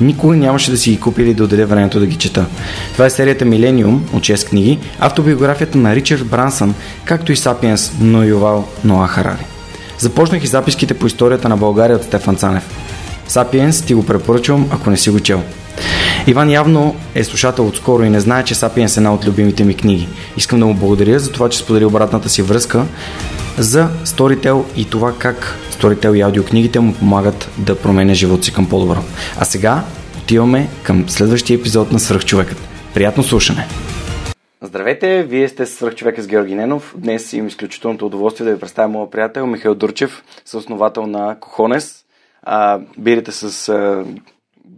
никога нямаше да си ги купи или да отделя времето да ги чета. Това е серията Милениум от 6 книги, автобиографията на Ричард Брансън, както и Сапиенс но Ювал Ноа Харари. Започнах и записките по историята на България от Стефан Цанев. Сапиенс ти го препоръчвам, ако не си го чел. Иван явно е слушател отскоро и не знае, че Сапиенс е една от любимите ми книги. Искам да му благодаря за това, че сподели обратната си връзка за Storytel и това как Storytel и аудиокнигите му помагат да променя живота си към по-добро. А сега отиваме към следващия епизод на Свръхчовекът. Приятно слушане! Здравейте, вие сте Свръхчовека с Георги Ненов. Днес имам изключителното удоволствие да ви представя моят приятел Михаил Дурчев, съосновател на Кохонес. А, бирите с а,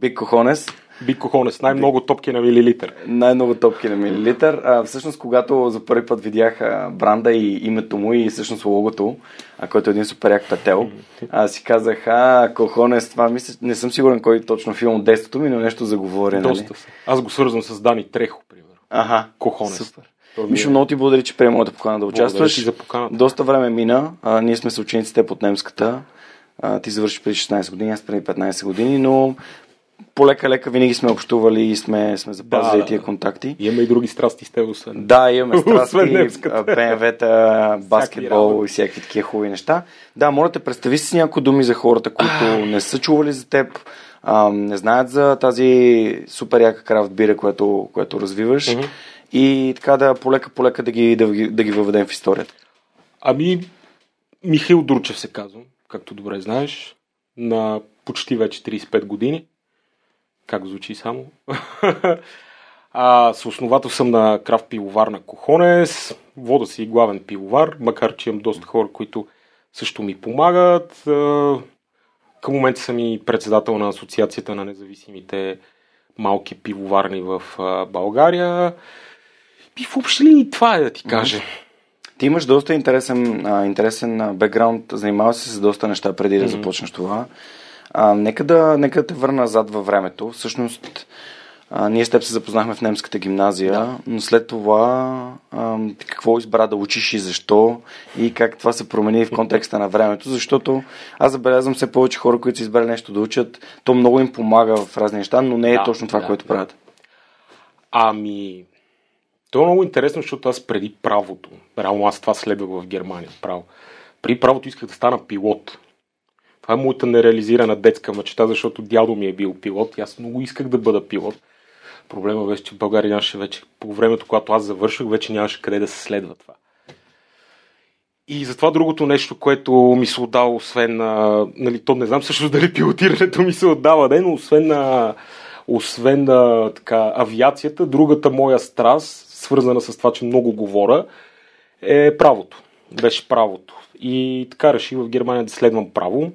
Big Кохонес. Биг Кохонес, най-много топки на милилитър. Най-много топки на милилитър. А, всъщност, когато за първи път видях а, бранда и името му и всъщност логото, а, който е един супер як петел, а, си казах, а, Кохонес, това мисля, не съм сигурен кой точно филм от детството ми, но нещо за говорене. Доста нали? Аз го свързвам с Дани Трехо, примерно. Ага. Кохонес. Супер. Мишо, е- много ти благодаря, че приема моята покана да участваш. за поканата. Доста време мина. А, ние сме съучениците под немската. А, ти завърши преди 16 години, аз преди 15 години, но полека-лека винаги сме общували и сме, сме запазили Да, тия контакти. Имаме и други страсти с теб, освен. Да, имаме страсти. БМВ-та, баскетбол и всякакви такива хубави неща. Да, моля те, представи си някои думи за хората, които не са чували за теб, а, не знаят за тази супер яка крафт бира, което, което развиваш Мгм. и така да полека-полека да ги, да, ги, да ги въведем в историята. Ами, Михаил Дручев се казвам, както добре знаеш, на почти вече 35 години. Как звучи само? а, съосновател съм на крафт пивовар на Кохонес. Вода си и главен пивовар, макар че имам доста хора, които също ми помагат. Към момента съм и председател на Асоциацията на независимите малки пивоварни в България. И в общи линии това е да ти кажа. Ти имаш доста интересен, а, интересен бекграунд, занимава се с доста неща преди да Мгм. започнеш това. А, нека, да, нека да те върна назад във времето. Всъщност, а, ние с теб се запознахме в немската гимназия, Да. но след това а, какво избра да учиш и защо и как това се промени в контекста на времето, защото аз забелязвам все повече хора, които са избрали нещо да учат, то много им помага в разни неща, но не е Да, точно това, да, което да. правят. Ами, то е много интересно, защото аз преди правото, реално аз това следвах в Германия, право. При правото исках да стана пилот. Това е моята нереализирана детска мечта, защото дядо ми е бил пилот и аз много исках да бъда пилот. Проблема беше, че в България нямаше вече, по времето, когато аз завърших, вече нямаше къде да се следва това. И затова другото нещо, което ми се отдава, освен, нали, то не знам също дали пилотирането ми се отдава, не, но освен на, освен на така, авиацията, другата моя страст, свързана с това, че много говоря, е правото. Беше правото. И така реших в Германия да следвам право.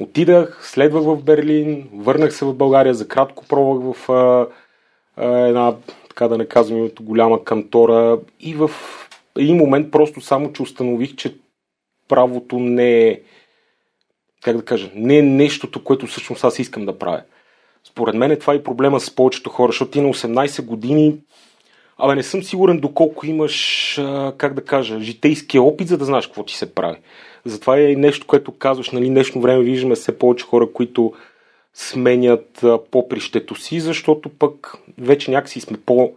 Отидах, следвах в Берлин, върнах се в България, за кратко пробвах в а, а, една, така да не казвам името, голяма кантора и в един момент просто само, че установих, че правото не е, как да кажа, не е нещото, което всъщност аз искам да правя. Според мен е това и проблема с повечето хора, защото ти на 18 години Абе, не съм сигурен доколко имаш, а, как да кажа, житейския опит, за да знаеш какво ти се прави. Затова е и нещо, което казваш, нали, днешно време виждаме все повече хора, които сменят а, попрището си, защото пък вече някакси сме по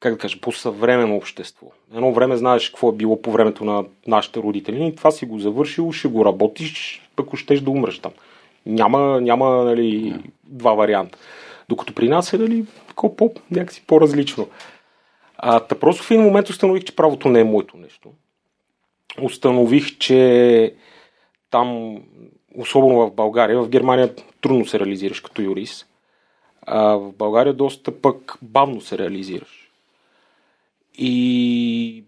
как да кажа, по-съвременно общество. Едно време знаеш какво е било по времето на нашите родители и това си го завършил, ще го работиш, ако щеш да умреш там. Няма, няма нали, два варианта. Докато при нас е нали, по, някакси по-различно. А, та просто в един момент установих, че правото не е моето нещо. Установих, че там, особено в България, в Германия трудно се реализираш като юрист. А в България доста пък бавно се реализираш. И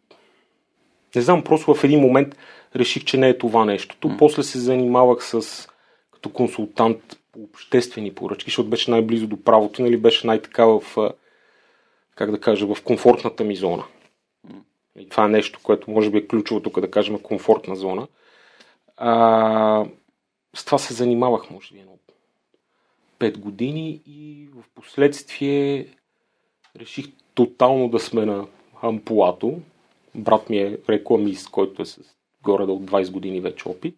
не знам, просто в един момент реших, че не е това нещото. Mm. После се занимавах с като консултант по обществени поръчки, защото беше най-близо до правото, нали, беше най-така в, как да кажа, в комфортната ми зона. И това е нещо, което може би е ключово тук да кажем комфортна зона. А, с това се занимавах, може би, едно 5 години и в последствие реших тотално да сме на ампулато. Брат ми е рекламист, който е с горе от 20 години вече опит.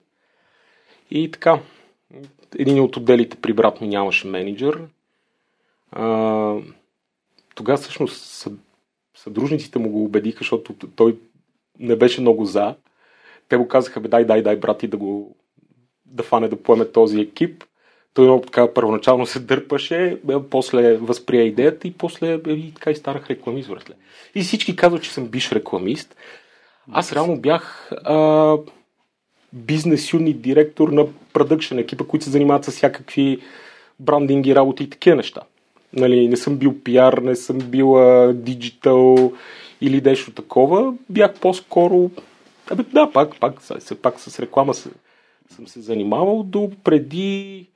И така, един от отделите при брат ми нямаше менеджер. А, тогава всъщност съдружниците му го убедиха, защото той не беше много за. Те го казаха, бе, дай, дай, дай, брати, да го да фане да поеме този екип. Той много така първоначално се дърпаше, после възприя идеята и после и така и станах рекламист. И всички казват, че съм биш рекламист. Аз реално бях а, бизнес юнит директор на продъкшен екипа, които се занимават с всякакви брандинги, работи и такива неща. Нали, не съм бил пиар, не съм бил диджитал или нещо такова. Бях по-скоро... Абе, да, пак, пак, пак, пак с реклама съм се занимавал до преди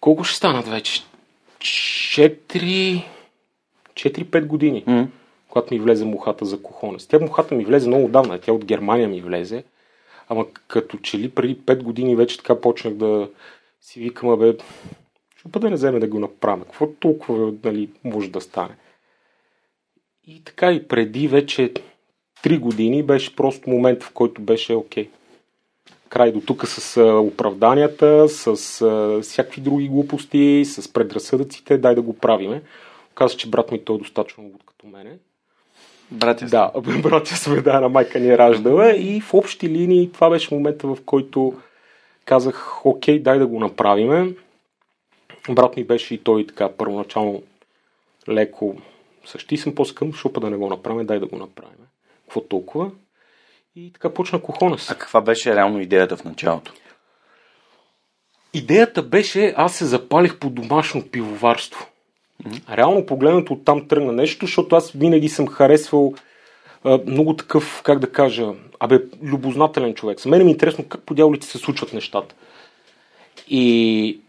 колко ще станат вече? 4... 4-5 години, mm. когато ми влезе мухата за кохонес. Тя мухата ми влезе много давна, тя от Германия ми влезе. Ама като че ли преди 5 години вече така почнах да си викам, абе, ще да не вземе да го направя. Какво толкова нали, може да стане? И така и преди вече 3 години беше просто момент, в който беше окей. Okay край до тук с оправданията, с всякакви други глупости, с предразсъдъците, дай да го правиме. Каза, че брат ми той е достатъчно луд като мене. Братя Да, братя сме, да, на майка ни е раждала и в общи линии това беше момента, в който казах, окей, дай да го направиме. Брат ми беше и той така първоначално леко същи съм по-скъм, шупа да не го направим, дай да го направим. Какво толкова? И така почна Кохонес. А каква беше реално идеята в началото? Идеята беше, аз се запалих по домашно пивоварство. Mm-hmm. Реално погледнато оттам тръгна нещо, защото аз винаги съм харесвал а, много такъв, как да кажа, абе, любознателен човек. За мен е интересно как по дяволите се случват нещата. И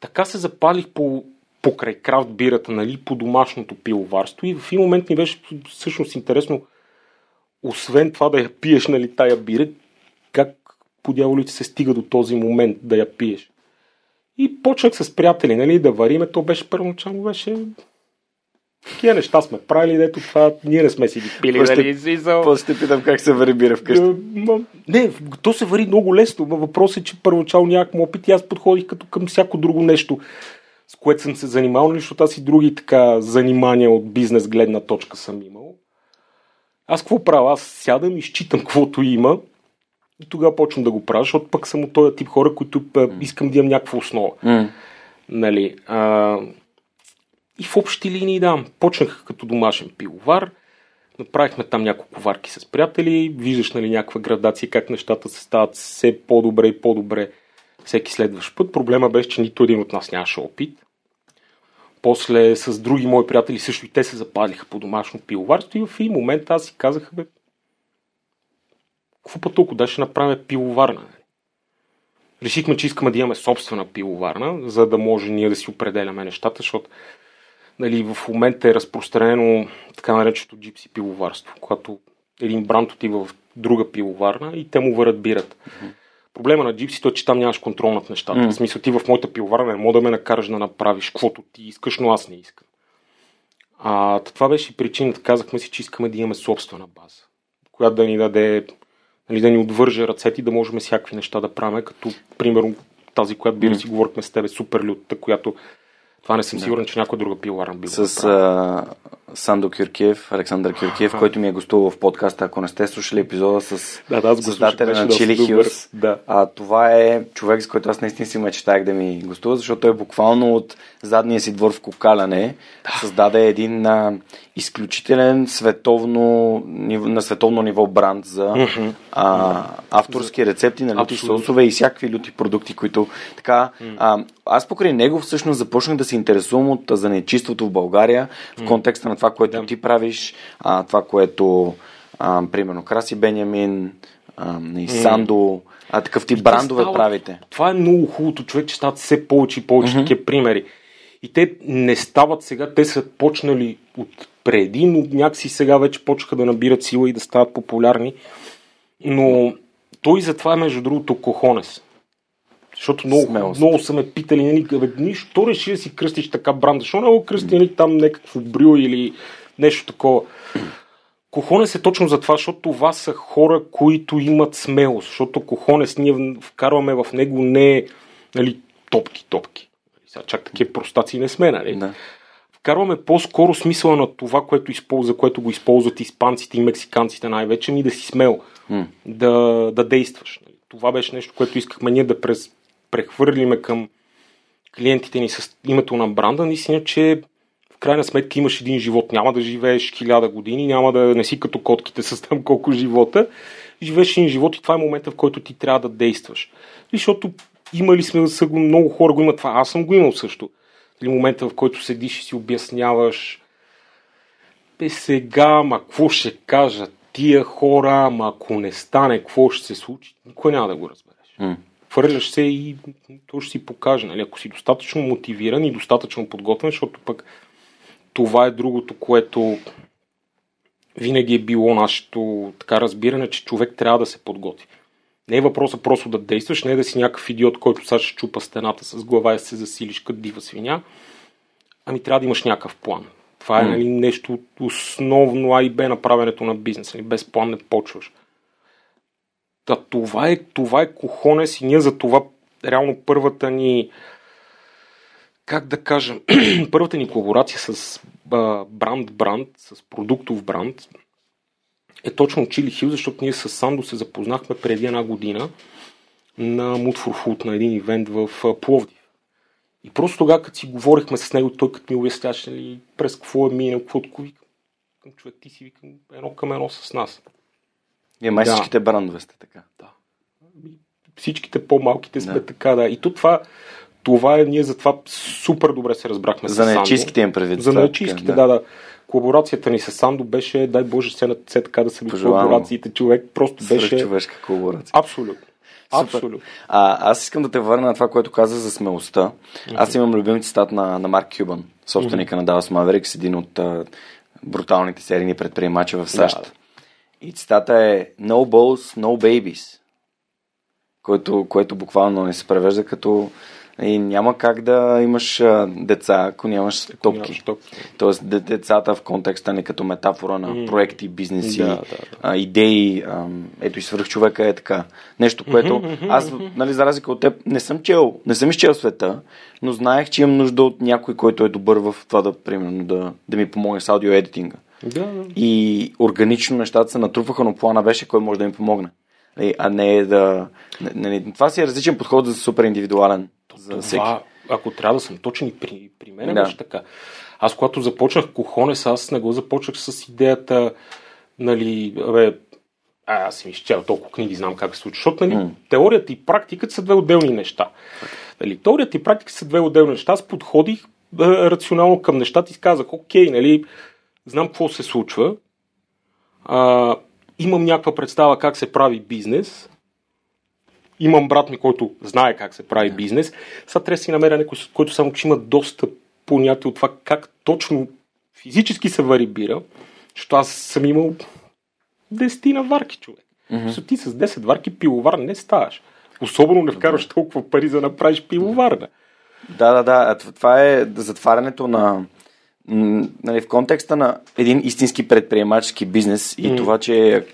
така се запалих по, покрай крафт бирата, нали, по домашното пивоварство и в един момент ми беше всъщност интересно освен това да я пиеш, нали, тая бира, как по дяволите се стига до този момент да я пиеш. И почнах с приятели, нали, да вариме. То беше първоначално, беше такива неща сме правили, дето това ние не сме си ги пили. Нали, после те питам как се вари бира вкъщи. Не, то се вари много лесно. Въпросът е, че първоначално нямах опит и аз подходих като към всяко друго нещо, с което съм се занимавал, защото аз и други така занимания от бизнес гледна точка съм имал. Аз какво правя? Аз сядам и изчитам каквото има и тогава почвам да го правя, защото пък съм от този тип хора, които искам да имам някаква основа. Mm. Нали, а, и в общи линии, да, почнах като домашен пивовар, направихме там няколко варки с приятели, виждаш нали, някаква градация, как нещата се стават все по-добре и по-добре всеки следващ път. Проблема беше, че нито един от нас нямаше опит. После с други мои приятели също и те се запалиха по домашно пиловарство и в един момент аз си казах, бе, какво път толкова да ще направим пиловарна? Решихме, че искаме да имаме собствена пиловарна, за да може ние да си определяме нещата, защото нали, в момента е разпространено така нареченото джипси пиловарство, когато един бранд отива в друга пиловарна и те му върят бират. Mm-hmm. Проблема на джипсито е, че там нямаш контрол над нещата. Mm. В смисъл ти в моята пиловарна не мога да ме накараш да направиш каквото ти искаш, но аз не искам. А, това беше причината. Казахме си, че искаме да имаме собствена база, която да ни даде, нали, да ни отвърже ръцете и да можем всякакви неща да правим, като примерно тази, която бира си говорихме с тебе, супер лютта, която това не съм да. сигурен, че някоя друга пиловарна би С а, Сандо Кюркиев, Александър Кюркиев, който ми е гостувал в подкаста. Ако не сте слушали епизода с да, да, създателя на Чили Хюс, да. а, това е човек, с който аз наистина си мечтах да ми гостува, защото той е буквално от задния си двор в Кокаляне да. създаде един а, изключителен световно, на световно ниво бранд за mm-hmm. а, авторски рецепти на люти сосове и всякакви люти продукти, които така. Mm. А, аз покрай него всъщност започнах да се интересувам от занечиството в България в контекста на това, което да. ти правиш, а, това, което а, примерно Краси Бенямин, а, и Сандо, а такъв тип брандове става, правите. Това е много хубавото, човек, че стават все повече и повече mm-hmm. такива примери. И те не стават сега, те са почнали от преди, но някакси сега вече почнаха да набират сила и да стават популярни. Но той затова е, между другото, Кохонес. Защото много, много са ме питали, нали, нищо реши да си кръстиш така бранда, защо не го кръсти нали, там някакво брю или нещо такова. Кохонес е точно за това, защото това са хора, които имат смелост, защото Кохонес ние вкарваме в него не нали, топки-топки. Сега чак такива простаци не сме, нали? Да. Вкарваме по-скоро смисъла на това, което използва, което го използват испанците и мексиканците най-вече, ми да си смел, mm. да, да действаш. Нали? Това беше нещо, което искахме ние да през, прехвърлиме към клиентите ни с името на бранда, наистина, че в крайна сметка имаш един живот. Няма да живееш хиляда години, няма да не си като котките с там колко живота. Живееш един живот и това е момента, в който ти трябва да действаш. Защото имали сме са го, много хора го имат това. Аз съм го имал също. Или момента, в който седиш и си обясняваш бе сега, ма какво ще кажат тия хора, ама ако не стане, какво ще се случи, никой няма да го разбереш. Mm хвърляш се и то ще си покаже. Нали? Ако си достатъчно мотивиран и достатъчно подготвен, защото пък това е другото, което винаги е било нашето така разбиране, че човек трябва да се подготви. Не е въпросът просто да действаш, не е да си някакъв идиот, който сега ще чупа стената с глава и се засилиш като дива свиня. Ами трябва да имаш някакъв план. Това е нали, нещо основно А и Б на правенето на бизнес. Нали, без план не почваш. Та, това е, това е кохонес и ние за това реално първата ни как да кажем, първата ни колаборация с бранд-бранд, с продуктов бранд е точно Chili Hill, защото ние с Сандо се запознахме преди една година на Mood for Food, на един ивент в Пловдив. И просто тогава, като си говорихме с него, той като ми обясняваше нали, през какво е минал, какво от човек, ти си викам едно към едно с нас. Ние май да. всичките брандове сте така. Да. Всичките по-малките сме да. така, да. И то това, това е, ние затова супер добре се разбрахме За нечиските им предвид. За нечиските, да. да, да. Колаборацията ни с Сандо беше, дай Боже, все, все така да са колаборациите. Човек просто беше... човешка колаборация. Абсолютно. Абсолютно. А, аз искам да те върна на това, което каза за смелостта. Mm-hmm. Аз имам любим цитат на, на Марк Кюбан, собственика mm-hmm. на Dallas Mavericks, един от а, бруталните серийни предприемачи в САЩ. Да. И цитата е No balls, no babies. Което, което буквално не се превежда като и няма как да имаш деца, ако нямаш ако топки. Нямаш топки. Тоест децата в контекста не като метафора на mm. проекти, бизнеси, да, да, да. А, идеи. А, ето и свърх човека е така. Нещо, което mm-hmm, аз, нали, за разлика от теб, не съм чел, не съм изчел света, но знаех, че имам нужда от някой, който е добър в това да, примерно, да, да ми помогне с аудио едитинга. Да. И органично нещата се натрупваха, но плана беше кой може да ми помогне. Нали, а не да... Не, не, това си е различен подход за супер индивидуален. За това, всеки. ако трябва да съм точен и при, при мен да. беше така. Аз когато започнах Кохонес, аз не го започнах с идеята, нали, бе, а, аз съм изчел толкова книги, знам как се случва. Защото нали, mm. теорията и практиката са две отделни неща. Нали, теорията и практиката са две отделни неща. Аз подходих рационално към нещата и казах, окей, нали, знам какво се случва, а, имам някаква представа как се прави бизнес, имам брат ми, който знае как се прави бизнес, сега трябва да си намеря някой, който само че има доста понятие от това как точно физически се вари бира, защото аз съм имал десетина варки, човек. Mm-hmm. ти с 10 варки пиловар не ставаш. Особено не вкарваш толкова пари за да направиш пиловарна. Да, да, да. Това е затварянето на нали, в контекста на един истински предприемачески бизнес и mm. това, че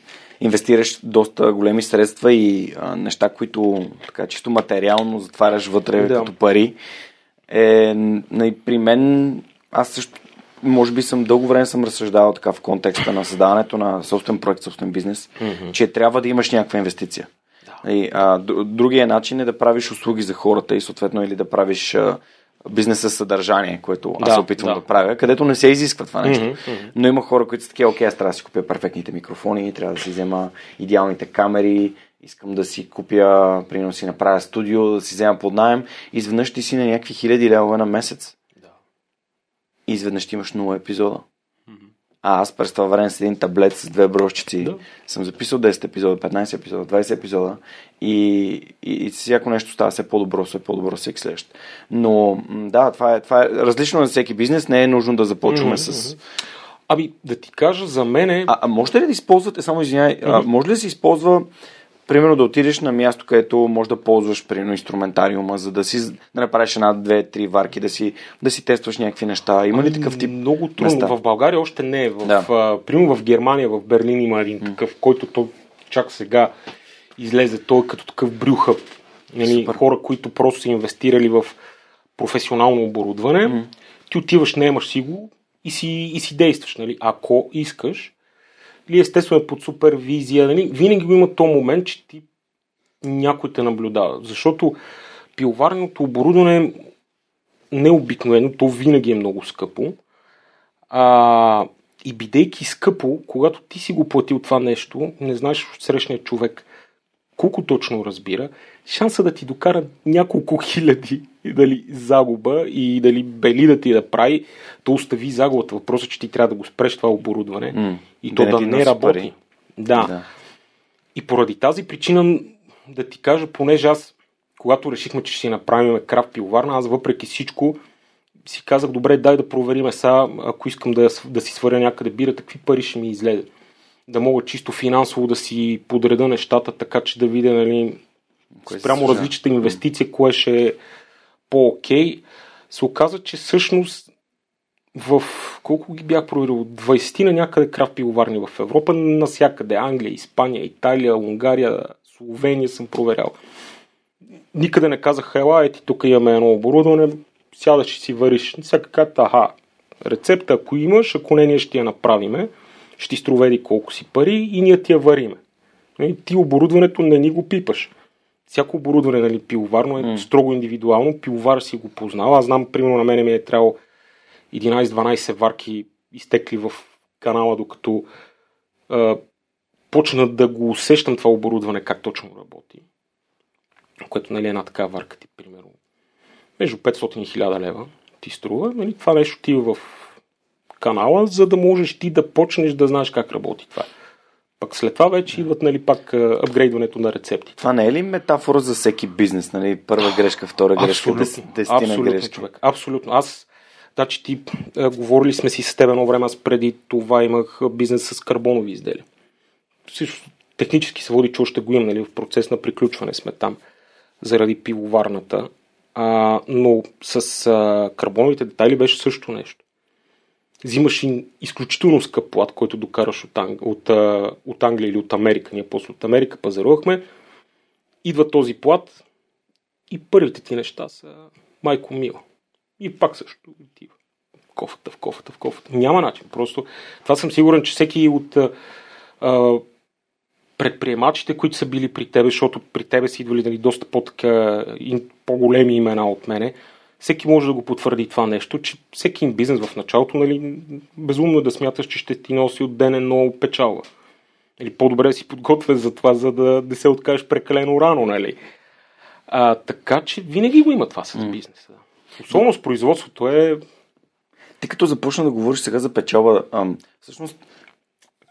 инвестираш доста големи средства и а, неща, които така чисто материално затваряш вътре да. като пари, е, нали, при мен аз също може би съм дълго време съм разсъждавал така в контекста на създаването на собствен проект, собствен бизнес, mm-hmm. че трябва да имаш някаква инвестиция. Да. И, а, другия начин е да правиш услуги за хората и съответно или да правиш а, бизнес с съдържание, което да, аз се опитвам да. да правя, където не се изисква това нещо. Mm-hmm, mm-hmm. Но има хора, които са такива, окей, аз трябва да си купя перфектните микрофони, трябва да си взема идеалните камери, искам да си купя, примерно си направя студио, да си взема под найем, изведнъж ти си на някакви хиляди левове на месец. Да. Изведнъж ти имаш 0 епизода. А аз през това време с един таблет с две брошчици да. съм записал 10 епизода, 15 епизода, 20 епизода и, и, и всяко нещо става все по-добро, все по-добро всеки следващ. Но да, това е, това е различно на всеки бизнес, не е нужно да започваме mm-hmm. с... Ами, да ти кажа, за мен е... А, а можете ли да използвате, само извиняй, mm-hmm. а, може ли да се използва примерно да отидеш на място, където може да ползваш примерно инструментариума, за да си да направиш една, две, три варки, да си, да си тестваш някакви неща. Има ли ами, такъв тип? Много трудно. Места? В България още не е. В, да. в, примерно в Германия, в Берлин има един такъв, който то чак сега излезе. Той е като такъв брюхъп. Нали, хора, които просто са инвестирали в професионално оборудване. Mm. Ти отиваш, наемаш си го и си, и си действаш. Нали? Ако искаш, или естествено е под супервизия. Нали? Винаги има този момент, че ти някой те наблюдава. Защото пиловарното оборудване е необикновено, то винаги е много скъпо. А, и бидейки скъпо, когато ти си го платил това нещо, не знаеш срещния човек колко точно разбира, шанса да ти докара няколко хиляди дали загуба и дали бели да ти да прави, то остави загубата. Въпросът е, че ти трябва да го спреш това оборудване mm, и то да, да не работи. Да. да. И поради тази причина да ти кажа, понеже аз, когато решихме, че ще си направим крафт пиловарна, аз въпреки всичко си казах, добре, дай да проверим сега, ако искам да, да си сваря някъде бира, какви пари ще ми излезе. Да мога чисто финансово да си подреда нещата, така че да видя, нали, спрямо различната инвестиция, кое ще е по-окей. Се оказа, че всъщност в колко ги бях проверил? 20 на някъде крафт пивоварни в Европа, насякъде. Англия, Испания, Италия, Унгария, Словения съм проверял. Никъде не казах, ела, ети тук имаме едно оборудване, сядаш и си вариш. Всяка ката, аха, рецепта ако имаш, ако не, ние ще я направиме, ще ти струва еди колко си пари и ние ти я вариме. Ти оборудването не ни го пипаш. Всяко оборудване, нали, пиловарно е mm. строго индивидуално, пиловар си го познава. Аз знам, примерно на мене ми е трябвало 11-12 варки изтекли в канала, докато а, почна да го усещам това оборудване, как точно работи. Което нали, е една така варка ти, примерно, между 500 и 1000 лева ти струва. Нали, това нещо ти в канала, за да можеш ти да почнеш да знаеш как работи това. Пък след това вече идват нали, пак апгрейдването на рецепти. Това не е ли метафора за всеки бизнес? Нали? Първа грешка, втора грешка, десетина абсолютно, грешки. Човек, абсолютно. Аз Значи ти, а, говорили сме си с теб едно време, аз преди това имах бизнес с карбонови изделия. Всичко технически се води, че още го имам, нали, в процес на приключване сме там, заради пивоварната. А, но с а, карбоновите детайли беше също нещо. Взимаш и изключително скъп плат, който докараш от, Анг... от, от Англия или от Америка. Ние после от Америка пазарувахме. Идва този плат и първите ти неща са майко мила. И пак също отива. Кофата в кофата в кофата. Няма начин. Просто това съм сигурен, че всеки от а, предприемачите, които са били при тебе, защото при тебе са идвали нали, доста по-така, по-големи имена от мене, всеки може да го потвърди това нещо, че всеки бизнес в началото, нали, безумно е да смяташ, че ще ти носи от ден много печалба. Или по-добре си подготвен за това, за да не се откажеш прекалено рано, нали? А, така че винаги го има това с бизнеса. Особено с производството е... Ти като започна да говориш сега за печалба, ам, всъщност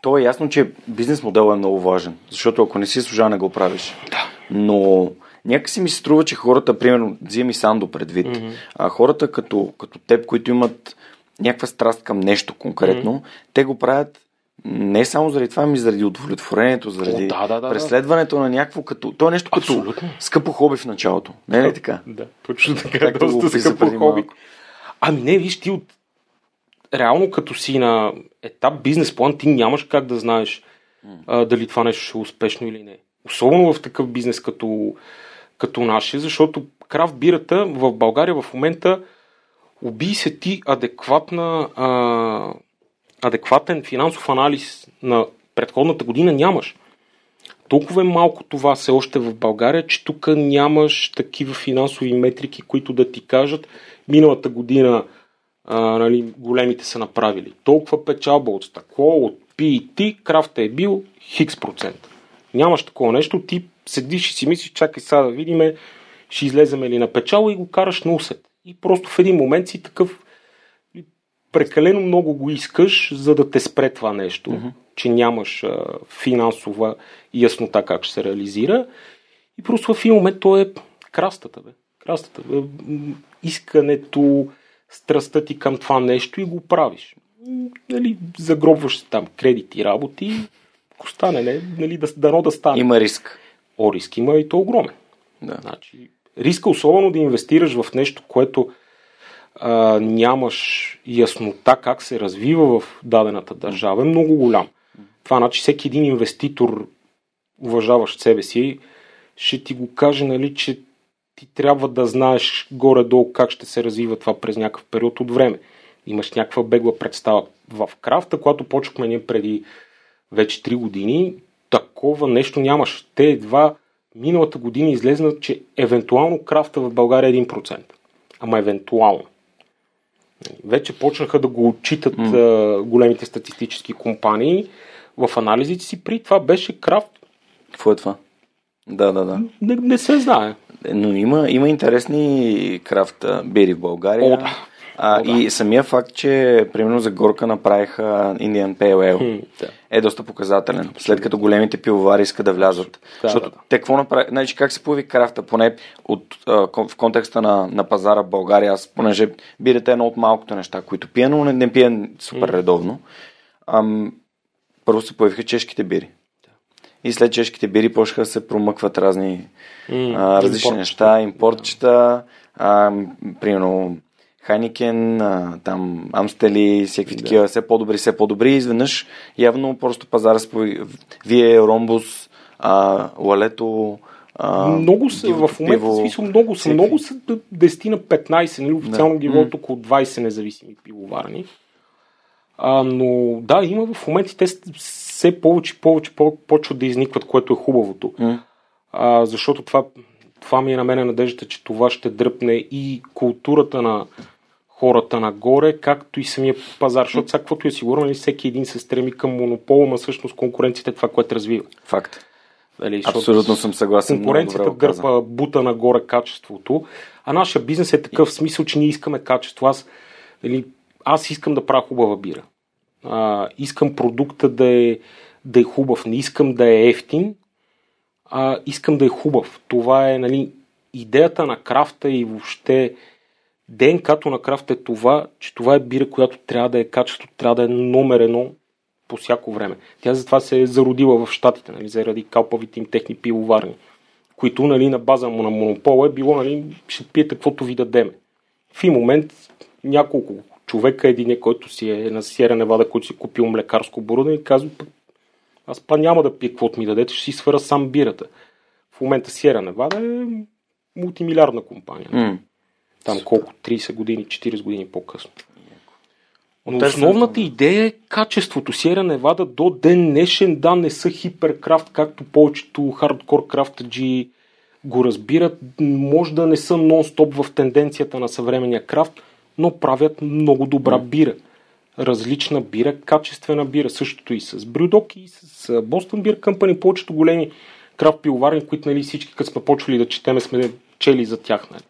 то е ясно, че бизнес модел е много важен, защото ако не си служа, не го правиш. Да. Но някакси ми се струва, че хората, примерно, взимам и Сандо предвид, mm-hmm. а хората като, като теб, които имат някаква страст към нещо конкретно, mm-hmm. те го правят не само заради това, ами заради удовлетворението, заради О, да, да, да, преследването на някакво като... То е нещо като Абсолютно. скъпо хоби в началото. Не е ли така? Да, точно така. Как доста скъпо хоби. Ами не, виж, ти от... Реално като си на етап бизнес план, ти нямаш как да знаеш а, дали това нещо ще е успешно или не. Особено в такъв бизнес като, като нашия, защото крафт бирата в България в момента Уби се ти адекватна, а, адекватен финансов анализ на предходната година нямаш. Толкова е малко това се още в България, че тук нямаш такива финансови метрики, които да ти кажат миналата година а, нали, големите са направили. Толкова печалба от стъкло, от PET, крафта е бил хикс процент. Нямаш такова нещо, ти седиш и си мислиш, чакай сега да видиме, ще излеземе ли на печала и го караш на усет. И просто в един момент си такъв прекалено много го искаш, за да те спре това нещо, mm-hmm. че нямаш а, финансова яснота как ще се реализира. И просто в един момент то е крастата. Бе. Крастата. Бе. Искането, страстта ти към това нещо и го правиш. Нали, загробваш се там кредити, работи, ако стане, не, нали, да, дано да стане. Има риск. О, риск има и то огромен. Да. Значи, риска, особено да инвестираш в нещо, което а, нямаш яснота как се развива в дадената държава, е много голям. Това значи всеки един инвеститор, уважаващ себе си, ще ти го каже, нали, че ти трябва да знаеш горе-долу как ще се развива това през някакъв период от време. Имаш някаква бегла представа. В крафта, когато почнахме ние преди вече 3 години, такова нещо нямаш. Те едва миналата година излезна, че евентуално крафта в България е 1%. Ама евентуално. Вече почнаха да го отчитат mm. големите статистически компании в анализите си. При това беше крафт. Какво е това? Да, да, да. Не, не се знае. Но има, има интересни крафт бири в България. О, да. А, О, да. И самия факт, че примерно за горка направиха Indian Pale Ale Хм, да. е доста показателен. След като големите пивовари искат да влязат. Да, Защото да, да. те какво направи? Значи как се появи крафта, поне от, а, в контекста на, на пазара в България, аз понеже бирате едно от малкото неща, които пия, но не, не пия супер редовно. Ам, първо се появиха чешките бири. И след чешките бири почнаха да се промъкват разни М, а, различни импортчета. неща, импортчета, а, м, примерно Хайникен, там Амстели, всякакви Да. такива, все по-добри, все по-добри. Изведнъж явно просто пазара появи. Вие, Ромбус, а, Лалето, а, много са, в момента, пиво, смисъл, много са, всеки. много са 10 на 15, нали, официално Да. ги водят около 20 независими пивоварни. А, но да, има в момента те все повече и повече по- почват да изникват, което е хубавото. М. А, защото това, това ми е на мен надеждата, че това ще дръпне и културата на хората нагоре, както и самия пазар, защото сега каквото е сигурно, нали, всеки един се стреми към монопола, но всъщност конкуренцията е това, което развива. Факт. Защото Абсолютно съм съгласен. конкуренцията дърпа бута нагоре качеството, а нашия бизнес е такъв смисъл, че ние искаме качество. Аз, нали, аз искам да правя хубава бира. А, искам продукта да е, да е хубав. Не искам да е ефтин, а искам да е хубав. Това е нали, идеята на крафта и въобще ДНК-то на крафта е това, че това е бира, която трябва да е качество, трябва да е номер едно по всяко време. Тя затова се е зародила в Штатите, нали, заради калпавите им техни пивоварни, които нали, на база му на монопола е било, нали, ще пиете каквото ви дадеме. В един момент няколко човека, един който си е на Сиера Невада, който си е купил млекарско оборудване и казва, «Пък, аз па няма да пия каквото ми дадете, ще си свара сам бирата. В момента Сиера Невада е мултимилиардна компания. М. Там колко? 30 години, 40 години по-късно. Но основната идея е качеството. Сиера Невада до ден днешен да не са хиперкрафт, както повечето хардкор крафтаджи го разбират. Може да не са нон-стоп в тенденцията на съвременния крафт, но правят много добра бира. Различна бира, качествена бира. Същото и с Брюдок и с Boston Beer Company. Повечето големи крафт пивоварни, които нали, всички, като сме почвали да четеме, сме чели за тях. Нали.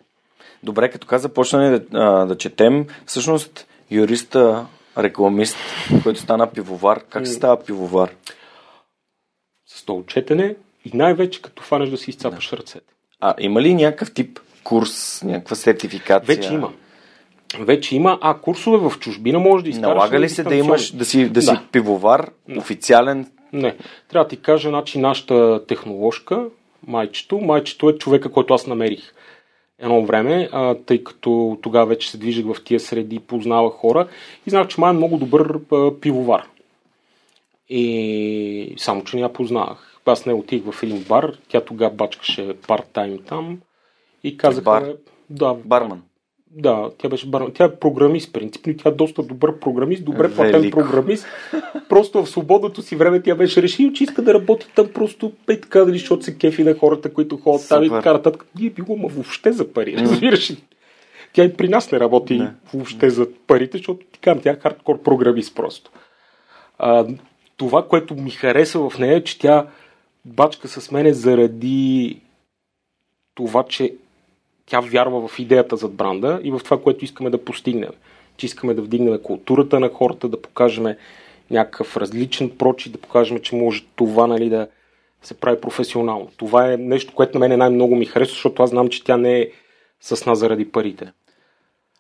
Добре, като каза, почнали да, а, да четем, всъщност юриста, рекламист, който стана пивовар, как се става пивовар? с това четене и най-вече като фанеш да си изцапаш ръцете. А има ли някакъв тип курс, някаква сертификация? Вече има. Вече има, а курсове в чужбина може да изкараш. Налага ли се да имаш, да си, да си Да. пивовар, официален? Не. Трябва да ти кажа, значи, нашата техноложка, майчето, майчето е човека, който аз намерих едно време, а, тъй като тогава вече се движих в тия среди, познавах хора и знах, че май е много добър а, пивовар. И само, че не я познавах. Аз не отих в един бар, тя тогава бачкаше парт-тайм там и казаха... Бар? Да, Барман. Да, тя беше бар... Тя е програмист, принципно. Тя е доста добър програмист, добре платен Велико. програмист. Просто в свободното си време тя беше решила, че иска да работи там просто е така, дали, защото се кефи на хората, които ходят там и така нататък. Ние било, ма въобще за пари, разбираш ли? Тя и при нас не работи Не. въобще за парите, защото казвам, тя е хардкор програмист просто. А, това, което ми хареса в нея е, че тя бачка с мене заради това, че тя вярва в идеята зад бранда и в това, което искаме да постигнем. Че искаме да вдигнем културата на хората, да покажем някакъв различен прочи, да покажем, че може това нали, да се прави професионално. Това е нещо, което на мен най-много ми харесва, защото аз знам, че тя не е с нас заради парите.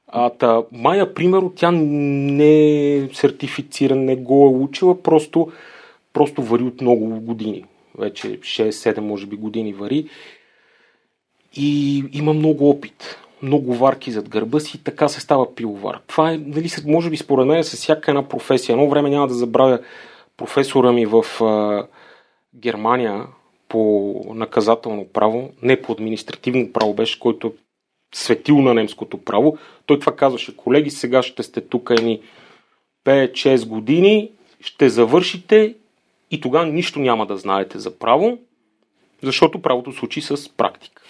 А, та, Майя, примерно, тя не е сертифицирана, не го е учила, просто, просто вари от много години. Вече 6-7, може би, години вари. И има много опит, много варки зад гърба си така се става пиловар. Това е, нали, може би според мен, с всяка една професия. Едно време няма да забравя професора ми в а, Германия по наказателно право, не по административно право беше, който е светил на немското право. Той това казваше, колеги, сега ще сте тук едни 5-6 години, ще завършите и тогава нищо няма да знаете за право, защото правото се учи с практика.